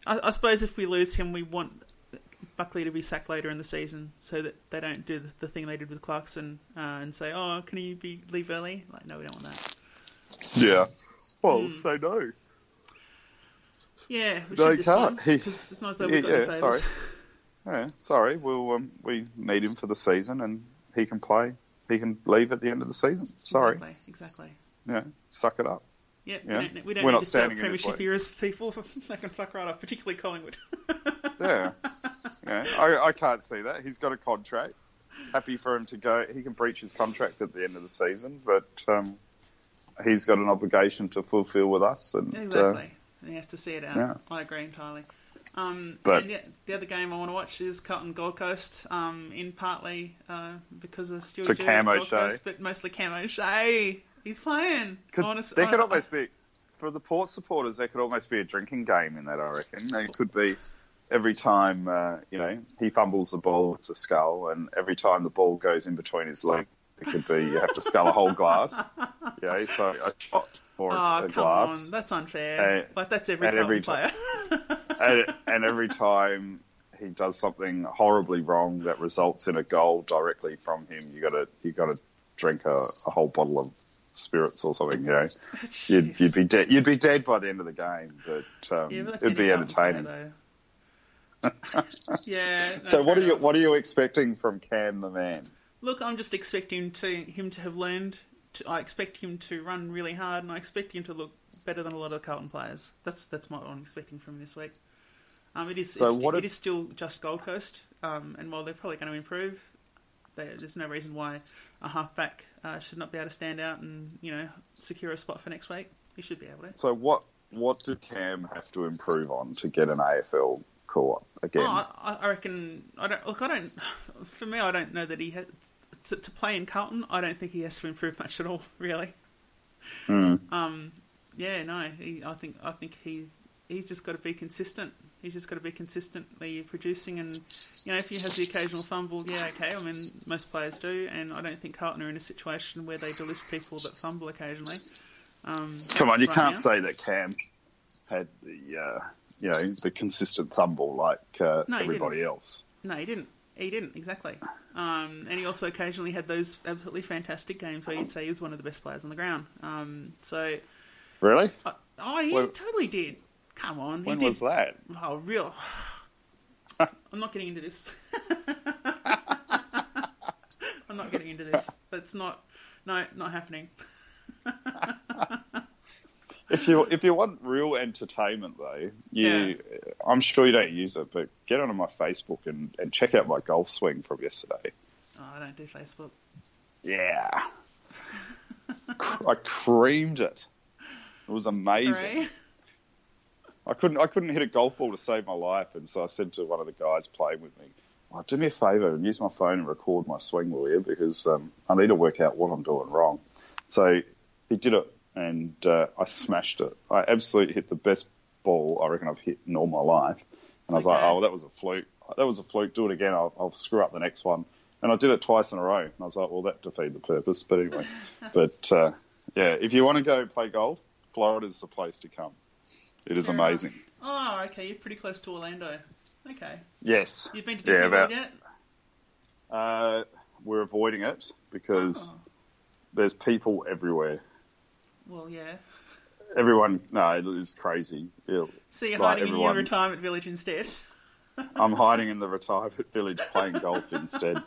S3: I, I suppose if we lose him, we want Buckley to be sacked later in the season, so that they don't do the, the thing they did with Clarkson uh, and say, "Oh, can he be leave early?" Like, no, we don't want that.
S4: Yeah. Well,
S3: Hmm.
S4: say no.
S3: Yeah, we
S4: No,
S3: should
S4: he
S3: this
S4: can't.
S3: because it's not as though
S4: Yeah,
S3: we've got
S4: yeah,
S3: favours.
S4: sorry. Yeah, sorry. We'll um, we need him for the season, and he can play. He can leave at the end of the season. Sorry.
S3: Exactly. Exactly.
S4: Yeah, suck it up.
S3: Yeah,
S4: Yeah.
S3: we don't, we don't
S4: We're
S3: need
S4: not
S3: to start
S4: standing in his
S3: premiership eras people. they can fuck right off, particularly Collingwood.
S4: Yeah, yeah. I, I can't see that. He's got a contract. Happy for him to go. He can breach his contract at the end of the season, but um, he's got an obligation to fulfil with us. And uh,
S3: Exactly. And he has to see it out.
S4: Yeah.
S3: I agree entirely. Um,
S4: But-
S3: the, the other game I want to watch is Carlton Gold Coast, um, in partly uh, because of Stuart
S4: For
S3: Gold. Coast, but mostly Camo O'Shea. He's playing.
S4: could,
S3: Honest-
S4: there could
S3: I-
S4: almost be for the Port supporters. There could almost be a drinking game in that. I reckon there could be. Every time uh, you know he fumbles the ball, it's a skull, and every time the ball goes in between his legs, it could be you have to scull a whole glass. Yeah, so a shot for
S3: Oh,
S4: a
S3: come
S4: glass.
S3: on. That's unfair.
S4: Uh,
S3: like, that's every
S4: and every
S3: player.
S4: and, and every time he does something horribly wrong that results in a goal directly from him, you got to you got to drink a, a whole bottle of spirits or something. You know, you'd, you'd be dead. You'd be dead by the end of the game, but um,
S3: Yeah,
S4: it'd be entertaining.
S3: yeah. no,
S4: So, what are you what are you expecting from Cam the man?
S3: Look, I'm just expecting to him to have learned. To, I expect him to run really hard, and I expect him to look better than a lot of the Carlton players. That's that's what I'm expecting from this week. Um, it is
S4: So
S3: it's,
S4: what
S3: it
S4: if-
S3: is still just Gold Coast, um, and while they're probably going to improve, there, there's no reason why a halfback uh, should not be able to stand out and you know secure a spot for next week. He should be able to.
S4: So, what what did Cam have to improve on to get an AFL call up again?
S3: Oh, I, I reckon. I don't look. I don't. For me, I don't know that he has to, to play in Carlton. I don't think he has to improve much at all. Really.
S4: Hmm.
S3: Um. Yeah. No. He, I think. I think he's. He's just got to be consistent. He's just got to be consistently producing, and you know, if he has the occasional fumble, yeah, okay. I mean, most players do, and I don't think Carlton are in a situation where they delist people that fumble occasionally. Um,
S4: Come on, you
S3: right
S4: can't
S3: now.
S4: say that Cam had the uh, you know the consistent fumble like uh,
S3: No,
S4: everybody else.
S3: No, he didn't. He didn't exactly. Um, and he also occasionally had those absolutely fantastic games where you'd say he was one of the best players on the ground. Um, so,
S4: Really?
S3: uh, oh, he
S4: When-
S3: totally did. Come on, he
S4: When was that?
S3: Oh, real. I'm not getting into this. I'm not getting into this. That's not. No, not happening.
S4: If you if you want real entertainment though, you
S3: Yeah.
S4: I'm sure you don't use it, but get onto my Facebook and, and check out my golf swing from yesterday.
S3: Oh, I don't do Facebook.
S4: Yeah. I creamed it. It was amazing. I couldn't I couldn't hit a golf ball to save my life, and so I said to one of the guys playing with me, oh, "Do me a favour and use my phone and record my swing, will you? Because um, I need to work out what I'm doing wrong." So he did it, and uh, I smashed it. I absolutely hit the best ball I reckon I've hit in all my life, and I was like,
S3: Okay.
S4: "Oh, that was a fluke. That was a fluke. Do it again. I'll, I'll screw up the next one." And I did it twice in a row, and I was like, "Well, that defeated the purpose." But anyway, but uh, yeah, if you want to go play golf, Florida's the place to come. It is amazing.
S3: Oh, okay. You're pretty close to Orlando. Okay.
S4: Yes.
S3: You've been to
S4: Yeah, about-
S3: yet?
S4: Uh, we're avoiding it because
S3: Oh.
S4: there's people everywhere.
S3: Well, yeah.
S4: Everyone, no, it is crazy. Yeah.
S3: So you're
S4: Like
S3: hiding in your retirement village instead.
S4: I'm hiding in the retirement village playing golf instead.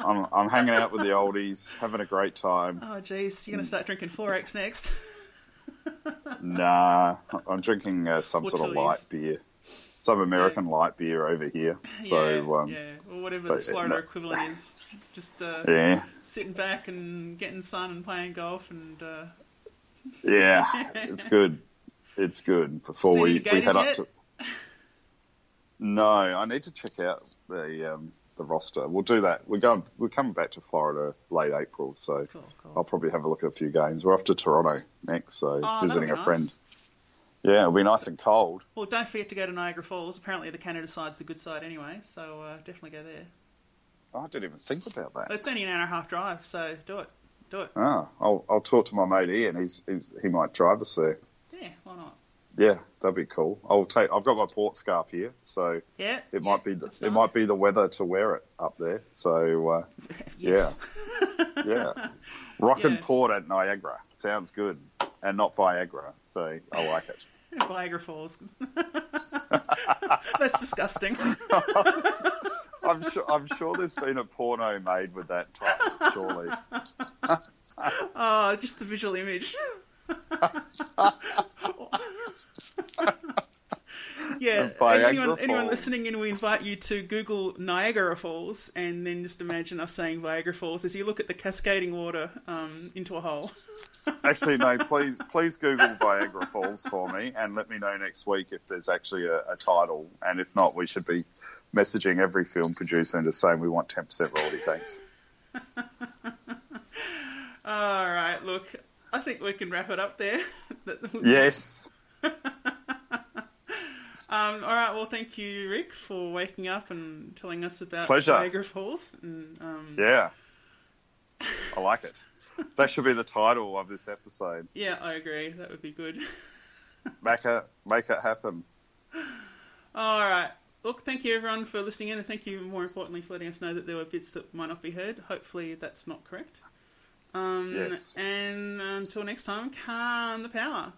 S4: I'm, I'm hanging out with the oldies, having a great time.
S3: Oh, jeez. You're going to start drinking 4X next.
S4: Nah, I'm drinking uh, some
S3: Or
S4: sort of light beer, some American light beer over here. So,
S3: yeah,
S4: um,
S3: yeah. Or whatever
S4: but,
S3: the Florida
S4: no.
S3: equivalent is. Just uh,
S4: yeah,
S3: sitting back and getting sun and playing golf and uh,
S4: yeah, it's good. It's good. Before
S3: Seen
S4: we, we head
S3: Gators
S4: up to. No, I need to check out the um, the roster. We'll do that. We're going. We're coming back to Florida late April, so
S3: Cool, cool.
S4: I'll probably have a look at a few games. We're off to Toronto next, so
S3: Oh,
S4: visiting a
S3: nice.
S4: friend. Yeah, it'll be nice and cold.
S3: Well, don't forget to go to Niagara Falls. Apparently, the Canada side's the good side anyway, so uh, definitely go there.
S4: Oh, I didn't even think about that.
S3: It's only an hour and a half drive, so do it. Do it.
S4: Ah, I'll I'll talk to my mate Ian. He's, he's he might drive us there.
S3: Yeah, why not?
S4: Yeah, that'd be cool. I'll take. I've got my port scarf here, so
S3: Yeah.
S4: it
S3: yeah,
S4: might be the, it might be the weather to wear it up there. So uh,
S3: yes.
S4: yeah, rock and port at Niagara sounds good, and not Viagra. So I like it.
S3: Viagra Falls. That's disgusting.
S4: I'm sure. I'm sure there's been a porno made with that title. Surely.
S3: Oh, just the visual image. yeah, anyone, anyone listening in, we invite you to Google Niagara Falls and then just imagine us saying Viagra Falls as you look at the cascading water um, into a hole.
S4: Actually, no. Please, please Google Viagra Falls for me, and let me know next week if there's actually a, a title. And if not, we should be messaging every film producer and just saying we want ten percent royalty. Thanks.
S3: All right, look, I think we can wrap it up there.
S4: Yes.
S3: Um, all right, well, thank you, Rick, for waking up and telling us about
S4: Pleasure.
S3: Niagara Falls. And, um,
S4: Yeah. I like it. That should be the title of this episode.
S3: yeah, I agree. That would be good.
S4: Make it, make it happen.
S3: All right. Look, thank you everyone for listening in, and thank you more importantly for letting us know that there were bits that might not be heard. Hopefully, that's not correct. Um,
S4: Yes.
S3: And until next time, calm the power.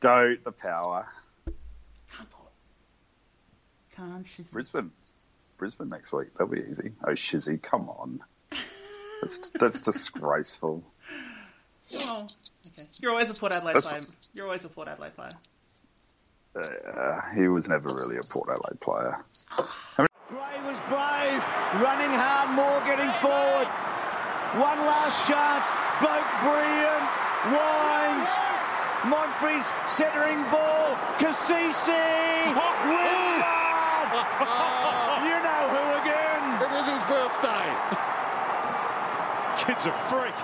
S4: Go the power.
S3: Calm port. Calm shizzy.
S4: Brisbane. Brisbane next week. That'll be easy. Oh, Shizzy, come on. That's that's disgraceful.
S3: Well, okay. You're always a Port Adelaide
S4: That's-
S3: player. You're always a Port Adelaide player.
S4: Uh, he was never really a Port Adelaide player.
S5: Gray was brave, running hard, more getting forward. One last chance, Boat brilliant, winds. Montfrey's centering ball, Cassisi, Willard. you know who again?
S2: It is his birthday.
S5: Kid's a freak.